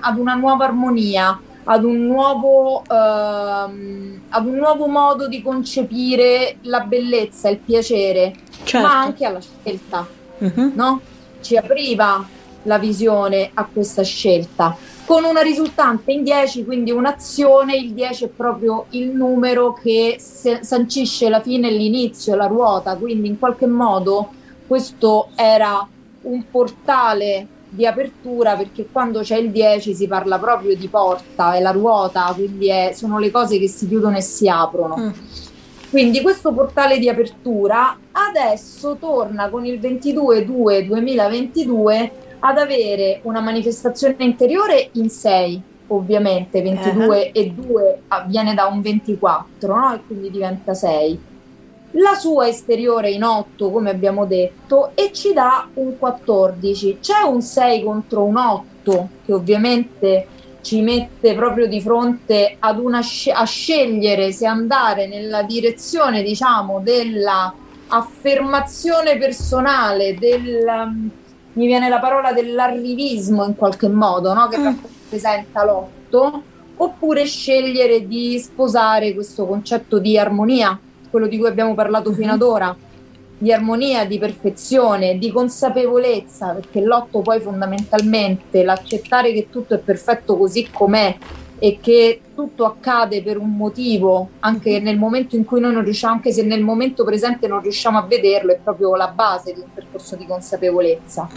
ad una nuova armonia, ad un nuovo, ehm, ad un nuovo modo di concepire la bellezza, il piacere, Certo. ma anche alla scelta Mhm. no? Ci apriva la visione a questa scelta. Con una risultante in 10, quindi un'azione, il 10 è proprio il numero che sancisce la fine e l'inizio, la ruota, quindi in qualche modo questo era un portale di apertura perché quando c'è il 10 si parla proprio di porta, è la ruota, quindi è- sono le cose che si chiudono e si aprono. Mm. Quindi questo portale di apertura adesso torna con il 22-2-2022 ad avere una manifestazione interiore in 6, ovviamente 22 e 2 viene da un 24, no? E quindi diventa 6. La sua esteriore in 8, come abbiamo detto, e ci dà un 14. C'è un 6 contro un 8 che ovviamente ci mette proprio di fronte ad una sc- a scegliere se andare nella direzione, diciamo, della affermazione personale, del mi viene la parola dell'arrivismo in qualche modo, no? che rappresenta l'otto, oppure scegliere di sposare questo concetto di armonia, quello di cui abbiamo parlato fino ad ora, di armonia, di perfezione, di consapevolezza, perché l'otto poi fondamentalmente l'accettare che tutto è perfetto così com'è e che tutto accade per un motivo, anche nel momento in cui noi non riusciamo, anche se nel momento presente non riusciamo a vederlo, è proprio la base di un percorso di consapevolezza.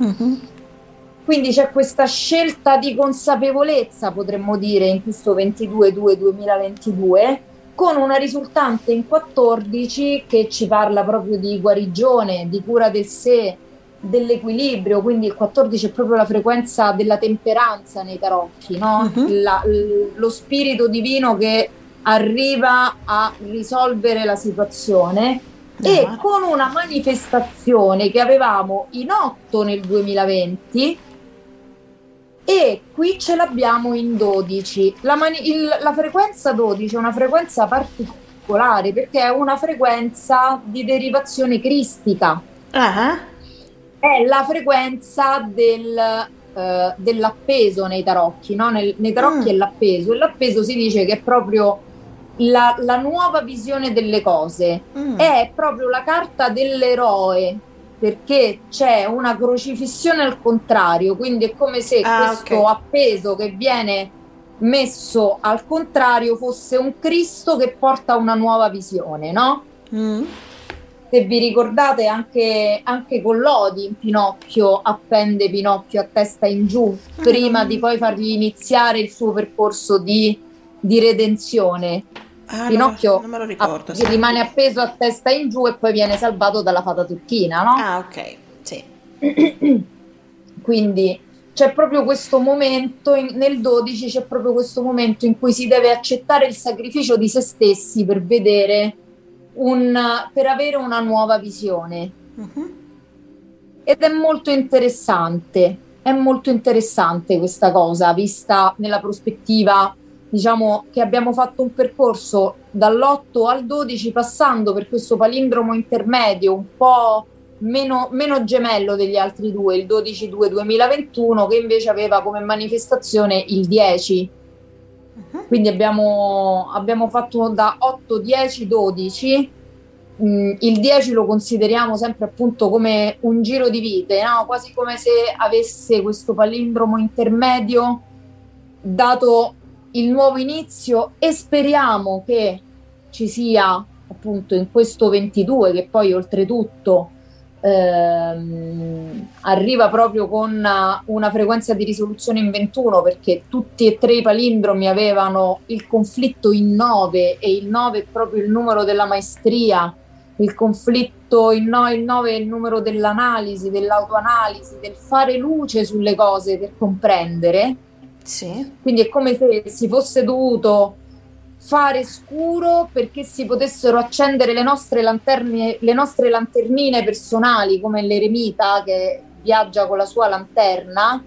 Quindi c'è questa scelta di consapevolezza, potremmo dire, in questo 22-2-2022, con una risultante in 14 che ci parla proprio di guarigione, di cura del sé, dell'equilibrio, quindi il 14 è proprio la frequenza della temperanza nei tarocchi, no? La- l- lo spirito divino che arriva a risolvere la situazione e con una manifestazione che avevamo in 8 nel 2020 e qui ce l'abbiamo in 12. La, mani- il- la frequenza 12 è una frequenza particolare perché è una frequenza di derivazione cristica. È la frequenza del, eh, dell'appeso nei tarocchi. No? Nel- nei tarocchi è l'appeso e l'appeso si dice che è proprio la, la nuova visione delle cose. È proprio la carta dell'eroe perché c'è una crocifissione al contrario, quindi è come se questo appeso che viene messo al contrario fosse un Cristo che porta una nuova visione, no? Se vi ricordate anche, anche con Lodi in Pinocchio appende Pinocchio a testa in giù prima di poi fargli iniziare il suo percorso di, di redenzione. Ah, Pinocchio no, ricordo, sì. rimane appeso a testa in giù e poi viene salvato dalla fata turchina, no? Ah, ok, sì. Quindi c'è proprio questo momento, in- nel 12 c'è proprio questo momento in cui si deve accettare il sacrificio di se stessi per vedere un, per avere una nuova visione. Ed è molto interessante, è molto interessante questa cosa, vista nella prospettiva, diciamo, che abbiamo fatto un percorso dall'8 al 12 passando per questo palindromo intermedio un po' meno, meno gemello degli altri due, il 12-2-2021, che invece aveva come manifestazione il 10. Quindi abbiamo, abbiamo fatto da 8, 10, 12. Mm, il 10 lo consideriamo sempre appunto come un giro di vite, no? quasi come se avesse questo palindromo intermedio dato il nuovo inizio e speriamo che ci sia appunto in questo 22 che poi oltretutto ehm, arriva proprio con una, frequenza di risoluzione in 21 perché tutti e tre i palindromi avevano il conflitto in 9 e il 9 è proprio il numero della maestria il conflitto il 9 è il numero dell'analisi, dell'autoanalisi, del fare luce sulle cose per comprendere. Quindi è come se si fosse dovuto fare scuro perché si potessero accendere le nostre lanterne, le nostre lanternine personali, come l'eremita che viaggia con la sua lanterna,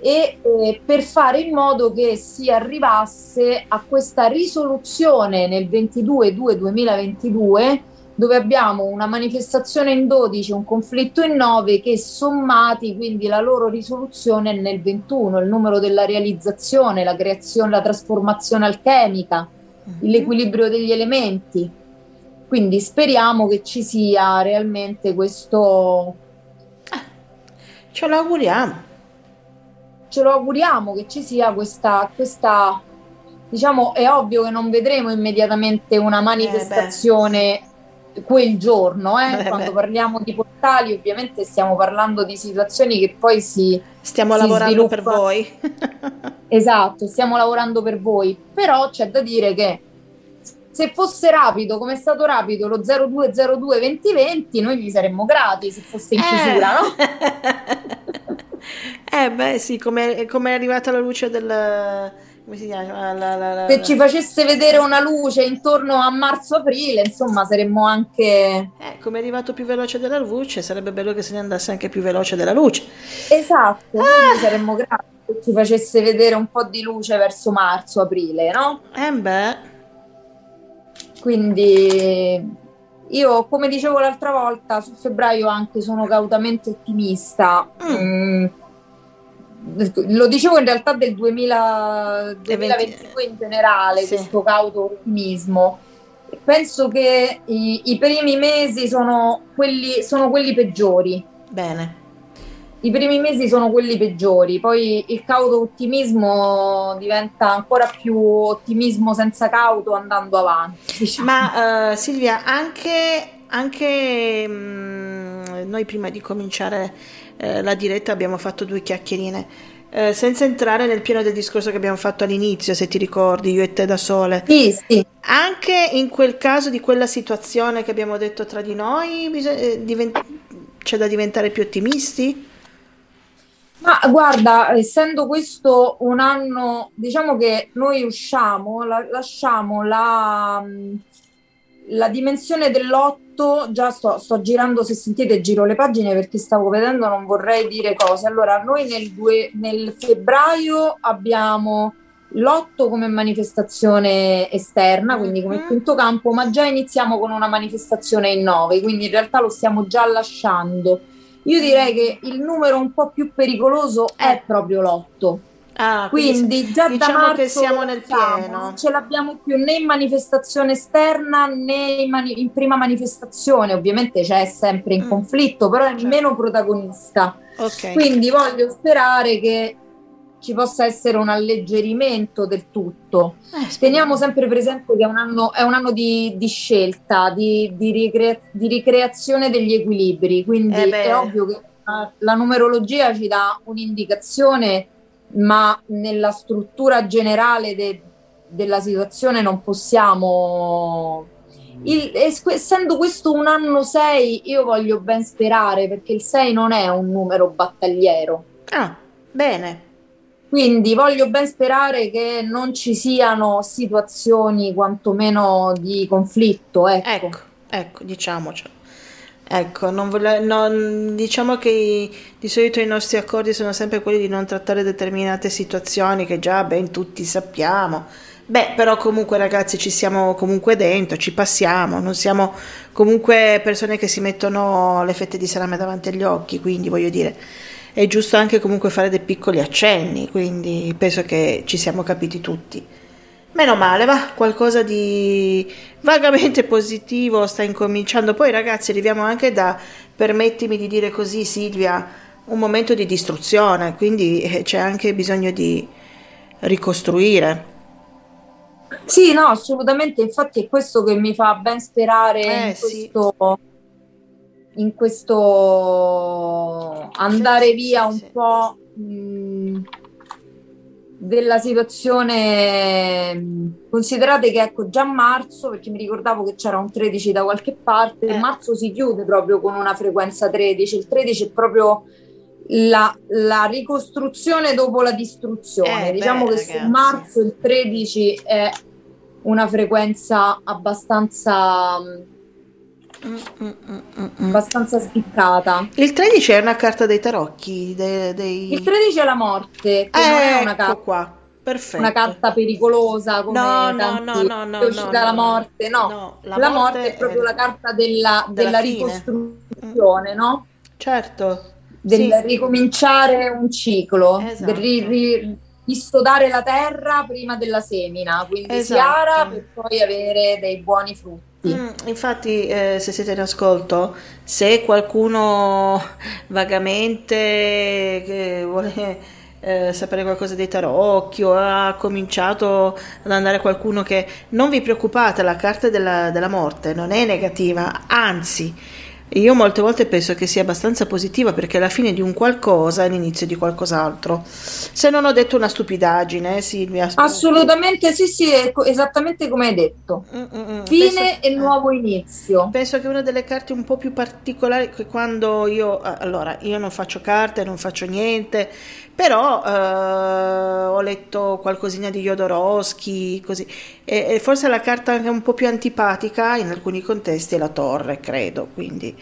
e eh, per fare in modo che si arrivasse a questa risoluzione nel 22-2-2022 dove abbiamo una manifestazione in 12, un conflitto in 9 che sommati quindi la loro risoluzione è nel 21, il numero della realizzazione, la creazione, la trasformazione alchemica, l'equilibrio degli elementi. Quindi speriamo che ci sia realmente questo... Ce lo auguriamo. Ce lo auguriamo che ci sia questa, questa diciamo, è ovvio che non vedremo immediatamente una manifestazione quel giorno, eh. Eh, quando beh. parliamo di portali ovviamente stiamo parlando di situazioni che poi si Stiamo si lavorando per sviluppano. voi. Esatto, stiamo lavorando per voi, però c'è da dire che se fosse rapido, come è stato rapido lo 0202 2020, noi gli saremmo grati se fosse in chiusura, no? Eh beh sì, come come è arrivata la luce del... come si chiama? La, la- la- Se ci facesse vedere una luce intorno a marzo-aprile, insomma, saremmo anche... Eh, come è arrivato più veloce della luce, sarebbe bello che se ne andasse anche più veloce della luce. Esatto, gli saremmo grati se ci facesse vedere un po' di luce verso marzo-aprile, no? Eh beh, Quindi io, come dicevo l'altra volta, su febbraio anche sono cautamente ottimista. Mm, Lo dicevo in realtà del 2000 2022 in generale, Sì. questo cauto ottimismo. Penso che i, i primi mesi sono quelli, sono quelli peggiori. bene. I primi mesi sono quelli peggiori, poi il cauto ottimismo diventa ancora più ottimismo senza cauto andando avanti. diciamo. Ma eh, Silvia, anche, anche mm, noi prima di cominciare eh, la diretta abbiamo fatto due chiacchierine, eh, senza entrare nel pieno del discorso che abbiamo fatto all'inizio, se ti ricordi, io e te da sole. Sì, sì. Anche in quel caso di quella situazione che abbiamo detto tra di noi, bis- eh, diven- c'è da diventare più ottimisti? Ma guarda, essendo questo un anno, diciamo che noi usciamo, la- lasciamo la, la dimensione dell'otto, già sto, sto girando, se sentite giro le pagine perché stavo vedendo, non vorrei dire cose. Allora, noi nel, due- nel febbraio abbiamo l'otto come manifestazione esterna, quindi come quinto campo, ma già iniziamo con una manifestazione in nove, quindi in realtà lo stiamo già lasciando. Io direi che il numero un po' più pericoloso è proprio l'otto. Ah, Quindi già diciamo da marzo che siamo nel siamo, pieno. Non ce l'abbiamo più né in manifestazione esterna né in, mani- in prima manifestazione, ovviamente c'è sempre in conflitto, però è meno protagonista. Ok. Quindi voglio sperare che ci possa essere un alleggerimento del tutto. Teniamo sempre presente che è un anno, è un anno di, di scelta, di, di ricre- di ricreazione degli equilibri, quindi Eh è ovvio che eh, la numerologia ci dà un'indicazione, ma nella struttura generale de- della situazione non possiamo... Il- es- essendo questo un anno 6, io voglio ben sperare perché il 6 non è un numero battagliero. Ah, bene. Quindi voglio ben sperare che non ci siano situazioni quantomeno di conflitto. Ecco, Ecco, ecco, diciamocelo. Ecco, non vole- non- diciamo che i- di solito i nostri accordi sono sempre quelli di non trattare determinate situazioni che già ben tutti sappiamo. Beh, però comunque ragazzi ci siamo comunque dentro, ci passiamo, non siamo comunque persone che si mettono le fette di salame davanti agli occhi, quindi voglio dire, è giusto anche comunque fare dei piccoli accenni, quindi penso che ci siamo capiti tutti. Meno male, va, qualcosa di vagamente positivo sta incominciando. Poi ragazzi, arriviamo anche da, permettimi di dire così Silvia, un momento di distruzione, quindi eh, c'è anche bisogno di ricostruire. Sì, no, assolutamente. Infatti è questo che mi fa ben sperare Eh, in sì. questo, in questo andare via un po' mh, della situazione. Considerate che ecco già marzo, perché mi ricordavo che c'era un 13 da qualche parte, Eh. marzo si chiude proprio con una frequenza 13. Il 13 è proprio la, la ricostruzione dopo la distruzione. Eh, diciamo beh, che su ragazzi. marzo il 13 è una frequenza abbastanza, abbastanza spiccata. Il 13 è una carta dei tarocchi, de- dei... Il 13 è la morte, che non è una ecco carta, qua, perfetto. una carta pericolosa come No, no, tanti- no, no, no, è uscita no, la morte, no. No, la, la morte, morte è proprio è- la carta della, della della ricostruzione, no? Certo. Del Sì. ricominciare un ciclo, Esatto. del ri- ri- dissodare la terra prima della semina, quindi si Esatto. ara per poi avere dei buoni frutti. Mm, infatti, eh, se siete in ascolto, se qualcuno vagamente che vuole eh, sapere qualcosa dei tarocchi o ha cominciato ad andare qualcuno che non vi preoccupate, la carta della, della morte non è negativa, anzi, io molte volte penso che sia abbastanza positiva perché alla fine di un qualcosa è l'inizio di qualcos'altro. Se non ho detto una stupidaggine, eh, Silvia. Assolutamente sì, sì, esattamente come hai detto. Mm, Fine e nuovo inizio. Penso che una delle carte un po' più particolari che quando io allora io non faccio carte, non faccio niente, però eh, ho letto qualcosina di Jodorowsky, così. E, e forse la carta anche un po' più antipatica in alcuni contesti è la torre, credo, quindi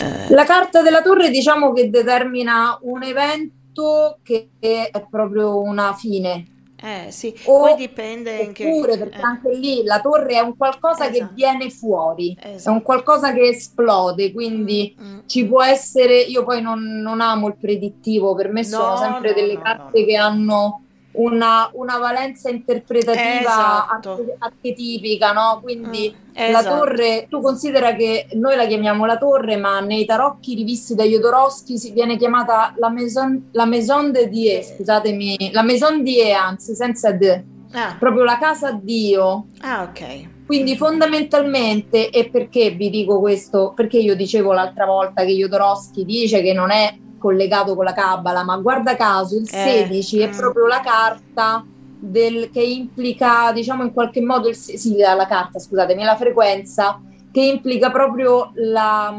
eh, La carta della torre diciamo che determina un evento che è proprio una fine. Eh, sì, O- poi dipende anche Oppure perché eh. anche lì la torre è un qualcosa che Esatto. viene fuori, Esatto. è un qualcosa che esplode, quindi Mm, ci può essere, io poi non, non amo il predittivo, per me sono No, sempre no, delle no, carte che hanno una, una valenza interpretativa Esatto. arche- archetipica, no? Quindi Mm, la esatto. torre, tu considera che noi la chiamiamo la torre, ma nei tarocchi rivisti da Jodorowsky si viene chiamata la Maison, la maison de Die, scusatemi, la Maison Die, anzi, senza de, Ah, proprio la casa Dio. ah, ok. Quindi fondamentalmente, e perché vi dico questo? Perché io dicevo l'altra volta che Jodorowsky dice che non è collegato con la Cabala, ma guarda caso il Eh, 16 è mm. proprio la carta del, che implica, diciamo in qualche modo, il, sì, la, la carta, scusatemi, la frequenza, che implica proprio la,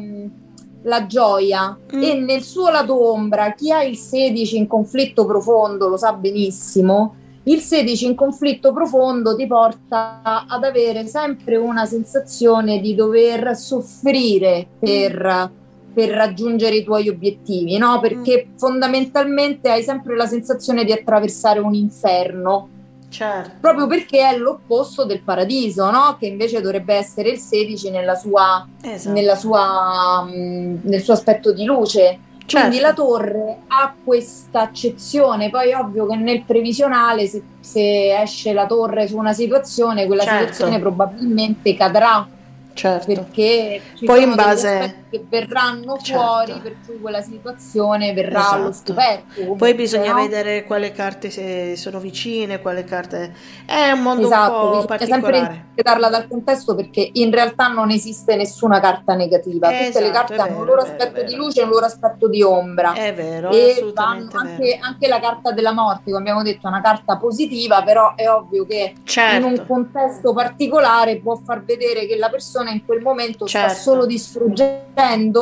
la gioia. Mm. E nel suo lato ombra, chi ha il 16 in conflitto profondo lo sa benissimo, il 16 in conflitto profondo ti porta ad avere sempre una sensazione di dover soffrire per, per raggiungere i tuoi obiettivi, no? Perché fondamentalmente hai sempre la sensazione di attraversare un inferno, Certo. proprio perché è l'opposto del paradiso, no? Che invece dovrebbe essere il 16 nella sua, Esatto. nella sua, mh, nel suo aspetto di luce. Quindi Certo. la torre ha questa accezione, poi ovvio che nel previsionale se, se esce la torre su una situazione, quella Certo. situazione probabilmente cadrà Certo. perché Poi in base- che verranno Certo. fuori, per cui quella situazione verrà Esatto. allo scoperto. Poi bisogna no? vedere quale carte sono vicine, quale carte... È un mondo Esatto, un po' bisogna sempre particolare. interpretarla dal contesto perché in realtà non esiste nessuna carta negativa, tutte Esatto, le è carte hanno vero, un loro aspetto di luce e un loro aspetto di ombra. È vero, e assolutamente vanno vero. anche, anche la carta della morte, come abbiamo detto, è una carta positiva, però è ovvio che Certo. in un contesto particolare può far vedere che la persona in quel momento sta Certo. solo distruggendo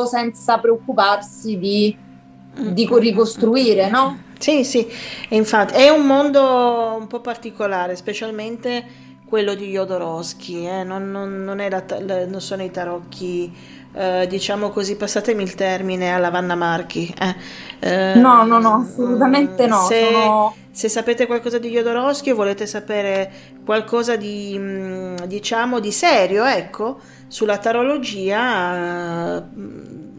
senza preoccuparsi di, Mm, di ricostruire, no? Sì, sì, infatti è un mondo un po' particolare, specialmente quello di Jodorowsky, eh, non, non- non è la la- non sono i tarocchi, eh, diciamo così, passatemi il termine, alla Vanna Marchi. eh. Eh, No, no, no, assolutamente no. Se, sono- se sapete qualcosa di Jodorowsky o volete sapere qualcosa di, mm, diciamo, di serio, ecco, sulla tarologia, eh,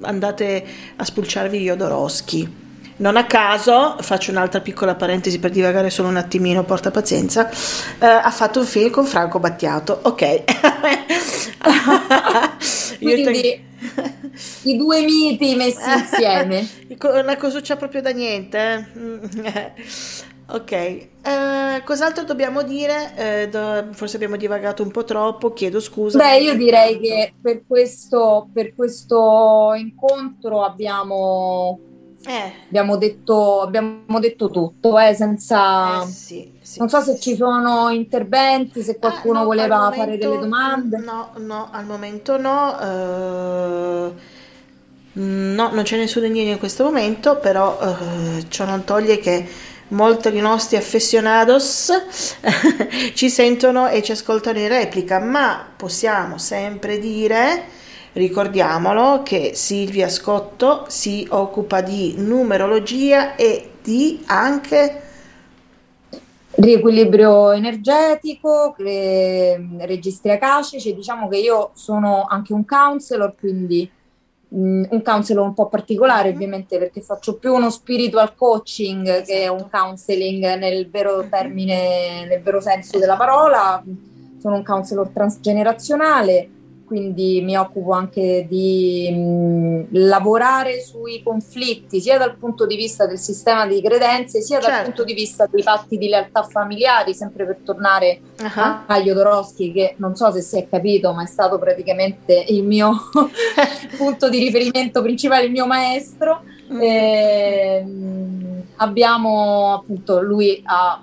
andate a spulciarvi Jodorowsky. Non a caso, faccio un'altra piccola parentesi per divagare solo un attimino, porta pazienza, eh, ha fatto un film con Franco Battiato, ok. Io te- Quindi i due miti messi insieme. Una cosuccia proprio da niente. eh? Mm. Ok, eh, cos'altro dobbiamo dire? Eh, do- forse abbiamo divagato un po' troppo, chiedo scusa. Beh, io direi che per questo, per questo incontro abbiamo, Eh, abbiamo, detto, abbiamo detto tutto, eh, senza... eh, sì, sì. Non so se ci sono interventi, se qualcuno Ah, no, voleva al fare momento- delle domande. No, no, al momento no. eh, no, non c'è nessuno in linea in questo momento, però ciò non toglie che molti dei nostri affezionados ci sentono e ci ascoltano in replica, ma possiamo sempre dire, ricordiamolo, che Silvia Scotto si occupa di numerologia e di anche... Riequilibrio energetico, cre- registri acacici, diciamo che io sono anche un counselor, quindi mh, un counselor un po' particolare ovviamente perché faccio più uno spiritual coaching che un counseling nel vero termine, nel vero senso della parola. Sono un counselor transgenerazionale quindi mi occupo anche di mh, lavorare sui conflitti sia dal punto di vista del sistema di credenze sia dal Certo. punto di vista dei patti di lealtà familiari, sempre per tornare Ah. a Jodorowsky che non so se si è capito ma è stato praticamente il mio punto di riferimento principale, il mio maestro. Mm. Ehm, abbiamo appunto, lui ha,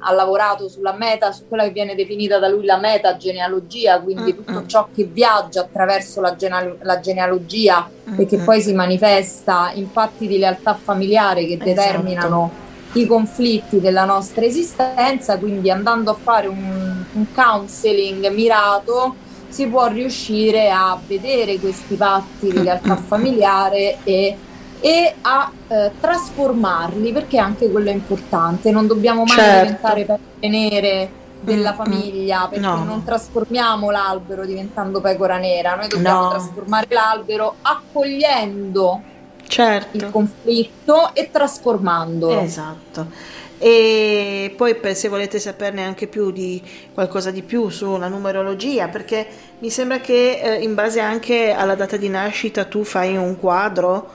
ha lavorato sulla meta, su quella che viene definita da lui la meta genealogia, quindi Mm, tutto mm. ciò che viaggia attraverso la, gene- la genealogia Mm, e che mm. poi si manifesta in patti di lealtà familiare che Esatto. determinano i conflitti della nostra esistenza, quindi andando a fare un, un counseling mirato si può riuscire a vedere questi patti di lealtà familiare e, e a eh, trasformarli, perché anche quello è importante, non dobbiamo mai Certo. diventare pecore nere della Mm, famiglia, perché no. non trasformiamo l'albero diventando pecora nera, noi dobbiamo No. trasformare l'albero accogliendo Certo. il conflitto e trasformandolo. Esatto. E poi per- se volete saperne anche più di qualcosa di più sulla numerologia, perché mi sembra che eh, in base anche alla data di nascita tu fai un quadro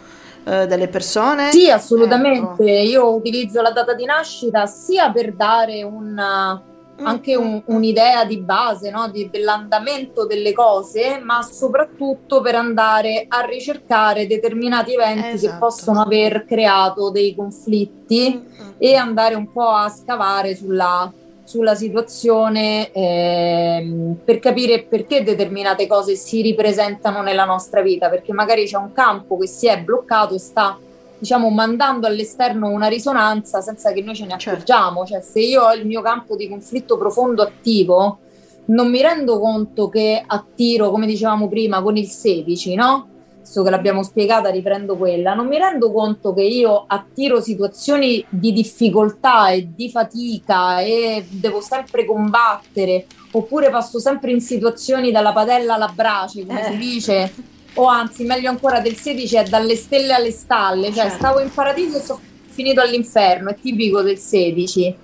eh, delle persone. Sì, assolutamente. Ecco. Io utilizzo la data di nascita sia per dare un, Mm, anche un- un'idea di base no? di- dell'andamento delle cose, ma soprattutto per andare a ricercare determinati eventi che Esatto. possono aver creato dei conflitti Mm, e andare un po' a scavare sulla, sulla situazione ehm, per capire perché determinate cose si ripresentano nella nostra vita, perché magari c'è un campo che si è bloccato e sta diciamo mandando all'esterno una risonanza senza che noi ce ne Certo. accorgiamo, cioè se io ho il mio campo di conflitto profondo attivo non mi rendo conto che attiro, come dicevamo prima, con il 16, no? Che l'abbiamo spiegata, riprendo quella. Non mi rendo conto che io attiro situazioni di difficoltà e di fatica e devo sempre combattere, oppure passo sempre in situazioni dalla padella alla brace, come Eh. si dice, o anzi, meglio ancora, del 16 è dalle stelle alle stalle, cioè Certo. stavo in paradiso e sono finito all'inferno, è tipico del 16.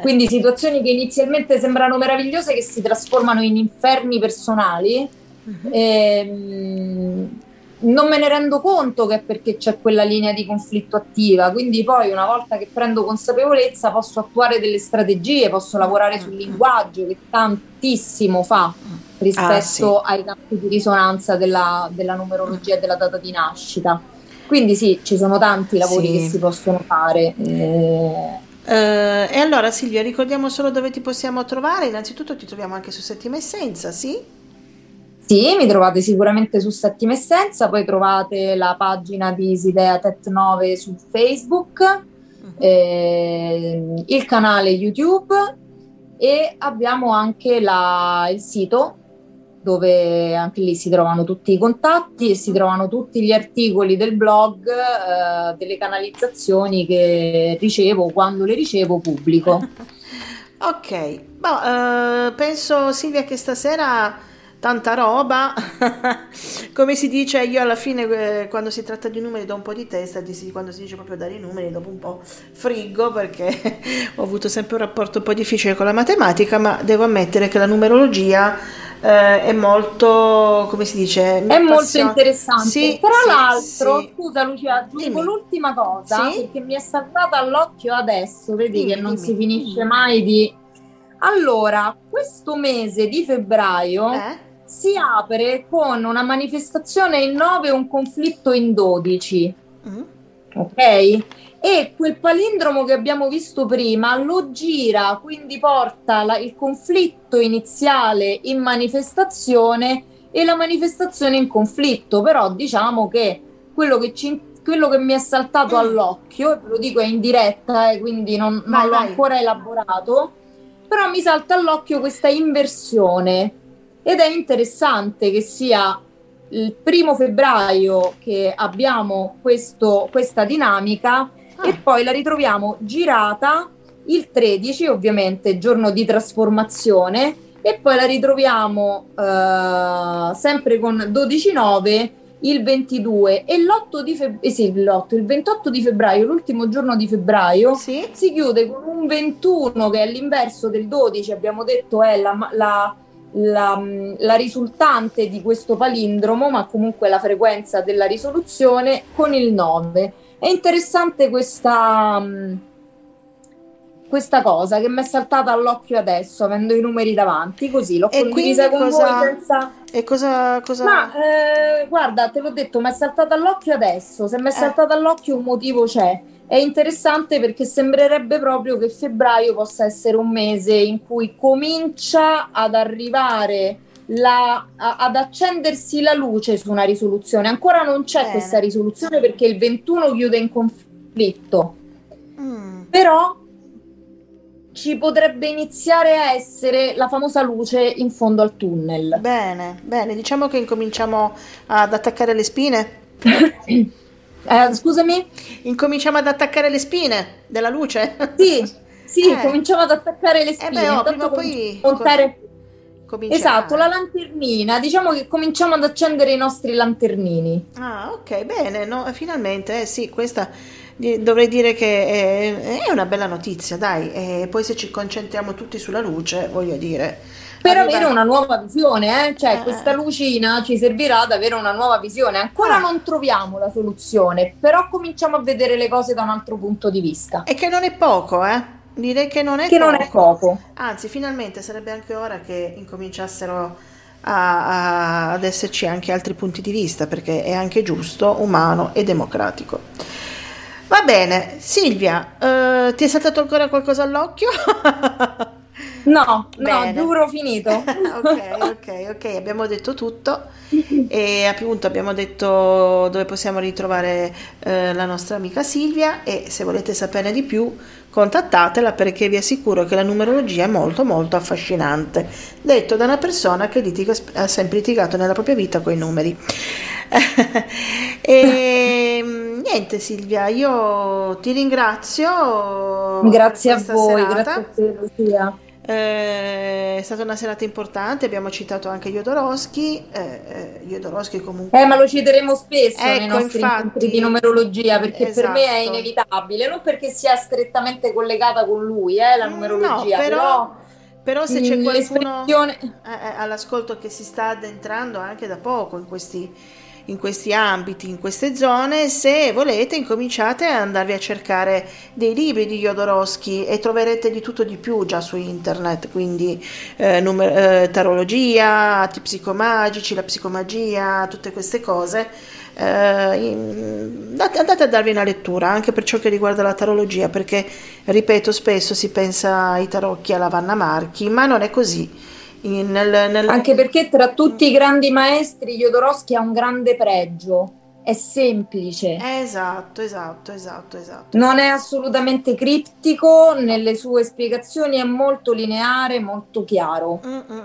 Quindi situazioni che inizialmente sembrano meravigliose che si trasformano in inferni personali. Mhm. Ehm, non me ne rendo conto che è perché c'è quella linea di conflitto attiva, quindi poi una volta che prendo consapevolezza posso attuare delle strategie, posso lavorare sul linguaggio che tantissimo fa rispetto Ah, sì. ai campi di risonanza della, della numerologia e della data di nascita. Quindi sì, ci sono tanti lavori Sì. che si possono fare. eh, Eh, e allora Silvia, ricordiamo solo dove ti possiamo trovare. Innanzitutto ti troviamo anche su Settima Essenza, sì? Sì, mi trovate sicuramente su Settima Essenza, poi trovate la pagina di Isidea Tet 9 su Facebook, ehm, il canale YouTube e abbiamo anche la- il sito dove anche lì si trovano tutti i contatti e si trovano tutti gli articoli del blog, eh, delle canalizzazioni che ricevo, quando le ricevo pubblico. Ok, boh, eh, penso Silvia che stasera tanta roba, come si dice io alla fine eh, quando si tratta di numeri do un po' di testa, di sì, quando si dice proprio dare i numeri dopo un po' friggo perché ho avuto sempre un rapporto un po' difficile con la matematica, ma devo ammettere che la numerologia eh, è molto, come si dice, È molto interessante. Sì, Tra sì, l'altro, sì. scusa Lucia, aggiungo Dimmi. l'ultima cosa perché mi è saltata all'occhio adesso, vedi Dimmi, che non dimmi. si finisce mai di... Allora, questo mese di febbraio Eh? Si apre con una manifestazione in 9 e un conflitto in 12, Mm? ok? E quel palindromo che abbiamo visto prima lo gira, quindi porta la- il conflitto iniziale in manifestazione e la manifestazione in conflitto, però diciamo che quello che, ci- quello che mi è saltato Mm. all'occhio, e ve lo dico è in diretta, eh, quindi non, non Vai, l'ho vai. ancora elaborato, però mi salta all'occhio questa inversione ed è interessante che sia il primo febbraio che abbiamo questo- questa dinamica Ah. e poi la ritroviamo girata il 13, ovviamente giorno di trasformazione, e poi la ritroviamo eh, sempre con 12-9 il 22 e l'8 di febbraio, eh sì, l'8, il 28 di febbraio, l'ultimo giorno di febbraio, Sì? si chiude con un 21 che è l'inverso del 12, abbiamo detto è la, la- la, la risultante di questo palindromo, ma comunque la frequenza della risoluzione con il 9. È interessante questa, mh, questa cosa che mi è saltata all'occhio adesso, avendo i numeri davanti, così l'ho E condivisa con cosa- voi senza... E cosa... cosa... Ma eh, guarda, te l'ho detto, mi è saltata all'occhio adesso. Se mi è saltata all'occhio un motivo c'è. È interessante perché sembrerebbe proprio che febbraio possa essere un mese in cui comincia ad arrivare la- a- ad accendersi la luce su una risoluzione. Ancora non c'è Bene. questa risoluzione perché il 21 chiude in conflitto. Mm. Però ci potrebbe iniziare a essere la famosa luce in fondo al tunnel. Bene, bene, diciamo che incominciamo ad attaccare le spine. Eh, scusami? Incominciamo ad attaccare le spine della luce. Sì, sì, Eh. cominciamo ad attaccare le Eh spine. beh, oh, prima o poi cominciamo a montare- Comincia- Esatto, la lanternina. Diciamo che cominciamo ad accendere i nostri lanternini. Ah, ok, bene, no, finalmente, eh, sì, questa dovrei dire che è, è una bella notizia, dai, e poi se ci concentriamo tutti sulla luce, voglio dire, Per avere una nuova visione, eh? cioè Eh, questa eh. lucina ci servirà ad avere una nuova visione. Ancora Ah. non troviamo la soluzione, però cominciamo a vedere le cose da un altro punto di vista. E che non è poco, eh? Direi che non è Che poco. non è poco. Anzi, finalmente sarebbe anche ora che incominciassero a- a- ad esserci anche altri punti di vista, perché è anche giusto, umano e democratico. Va bene, Silvia, eh, ti è saltato ancora qualcosa all'occhio? No, Bene. no, giuro finito. ok, ok, ok, abbiamo detto tutto e appunto abbiamo detto dove possiamo ritrovare eh, la nostra amica Silvia e se volete saperne di più contattatela perché vi assicuro che la numerologia è molto molto affascinante, detto da una persona che litiga, ha sempre litigato nella propria vita con i numeri. e mm, niente Silvia, io ti ringrazio. Grazie a voi, serata. grazie a te Lucia. Eh, è stata una serata importante, abbiamo citato anche Jodorowsky, eh, eh, Jodorowsky comunque... Eh, ma lo citeremo spesso nei Ecco, nostri infatti. incontri di numerologia perché per me è Esatto. inevitabile, non perché sia strettamente collegata con lui, eh, la numerologia, No, però, però se c'è qualcuno eh, eh, all'ascolto che si sta addentrando anche da poco in questi, in questi ambiti, in queste zone, se volete incominciate ad andarvi a cercare dei libri di Jodorowsky e troverete di tutto di più già su internet, quindi eh, numer- eh, tarologia, atti psicomagici, la psicomagia, tutte queste cose. Eh, andate, a darvi una lettura anche per ciò che riguarda la tarologia perché ripeto spesso si pensa ai tarocchi alla Vanna Marchi ma non è così nel- nel- Anche perché tra tutti i grandi maestri Jodorowsky ha un grande pregio, è semplice. esatto esatto esatto esatto Non è assolutamente criptico, nelle sue spiegazioni è molto lineare, molto chiaro.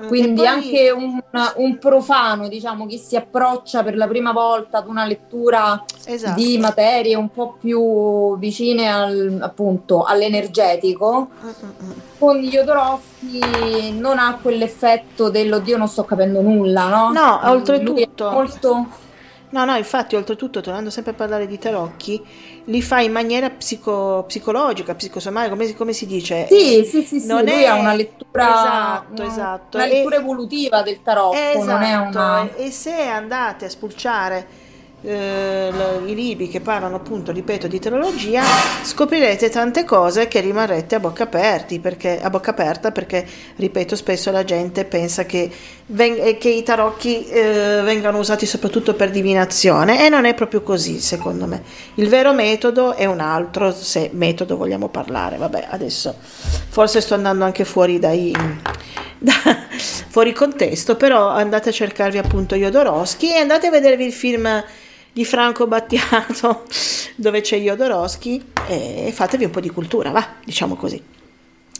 Quindi Mm, E poi- anche un, un profano, diciamo, chi si approccia per la prima volta ad una lettura Esatto. di materie un po' più vicine al, appunto all'energetico, Mm, con Jodorowsky non ha quell'effetto dell'oddio non sto capendo nulla, no? No, oltretutto- molto No, no, infatti, oltretutto, tornando sempre a parlare di tarocchi, li fa in maniera psico- psicologica, psicosomatica, come, come si dice? Sì, sì, sì, sì, Non lui è- ha una lettura, Esatto, una- esatto. una E- lettura evolutiva del tarocco, non è Esatto, una... e se andate a spulciare eh, i libri che parlano appunto, ripeto, di teologia, scoprirete tante cose che rimarrete a bocca, aperti perché, a bocca aperta perché, ripeto, spesso la gente pensa che, eh, che i tarocchi eh, vengano usati soprattutto per divinazione e non è proprio così, secondo me. Il vero metodo è un altro, se metodo vogliamo parlare. Vabbè, adesso forse sto andando anche fuori dai da- fuori contesto, però andate a cercarvi appunto Jodorowsky e andate a vedervi il film di Franco Battiato dove c'è Jodorowsky e fatevi un po' di cultura, va, diciamo così.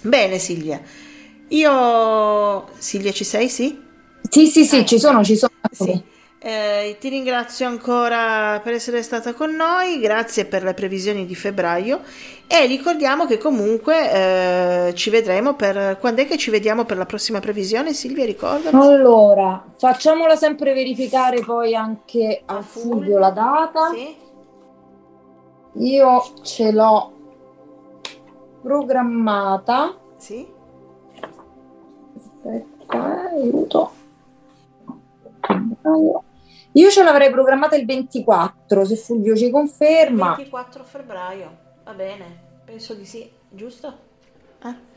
Bene Silvia, io... Silvia ci sei, sì? Sì, sì, sì, ci sono, ci sono. Eh, ti ringrazio ancora per essere stata con noi, grazie per le previsioni di febbraio e ricordiamo che comunque eh, ci vedremo per... Quando è che ci vediamo per la prossima previsione Silvia, ricordami? Allora, facciamola sempre verificare poi anche a Fulvio la data. Io ce l'ho programmata. Sì. Aspetta. aiuto. Io ce l'avrei programmata il 24, se Fulvio ci conferma. 24 febbraio, va bene, penso di sì, giusto? Eh?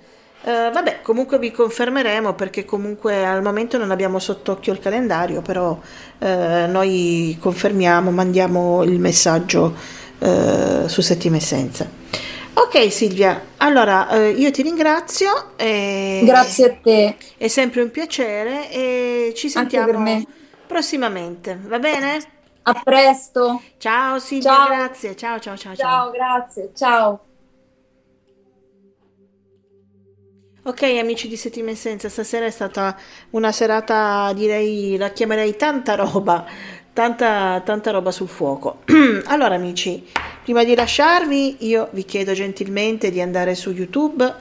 Eh, vabbè, comunque vi confermeremo perché comunque al momento non abbiamo sott'occhio il calendario, però eh, noi confermiamo, mandiamo il messaggio eh, su Settima Essenza. Ok Silvia, allora eh, io ti ringrazio. E Grazie a te. È sempre un piacere e ci Anche sentiamo per me. Prossimamente, va bene? A presto. Ciao Silvia, Ciao. grazie. Ciao ciao ciao. Ciao, grazie. Ciao. Ok amici di Settima Essenza, stasera è stata una serata, direi, la chiamerei tanta roba, tanta, tanta roba sul fuoco. allora amici, prima di lasciarvi io vi chiedo gentilmente di andare su YouTube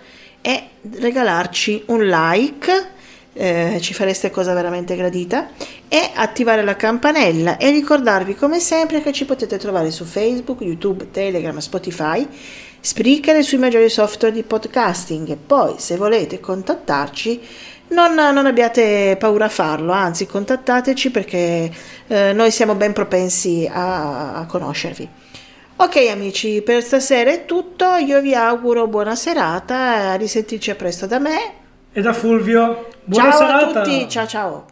e regalarci un like, eh, ci fareste cosa veramente gradita, e attivare la campanella e ricordarvi come sempre che ci potete trovare su Facebook, YouTube, Telegram, Spotify, Spreaker e sui maggiori software di podcasting e poi se volete contattarci non, non abbiate paura a farlo, anzi contattateci perché eh, noi siamo ben propensi a, a conoscervi. Ok amici, per stasera è tutto, io vi auguro buona serata, a risentirci presto da me. E da Fulvio. Buona ciao serata. a tutti, ciao ciao.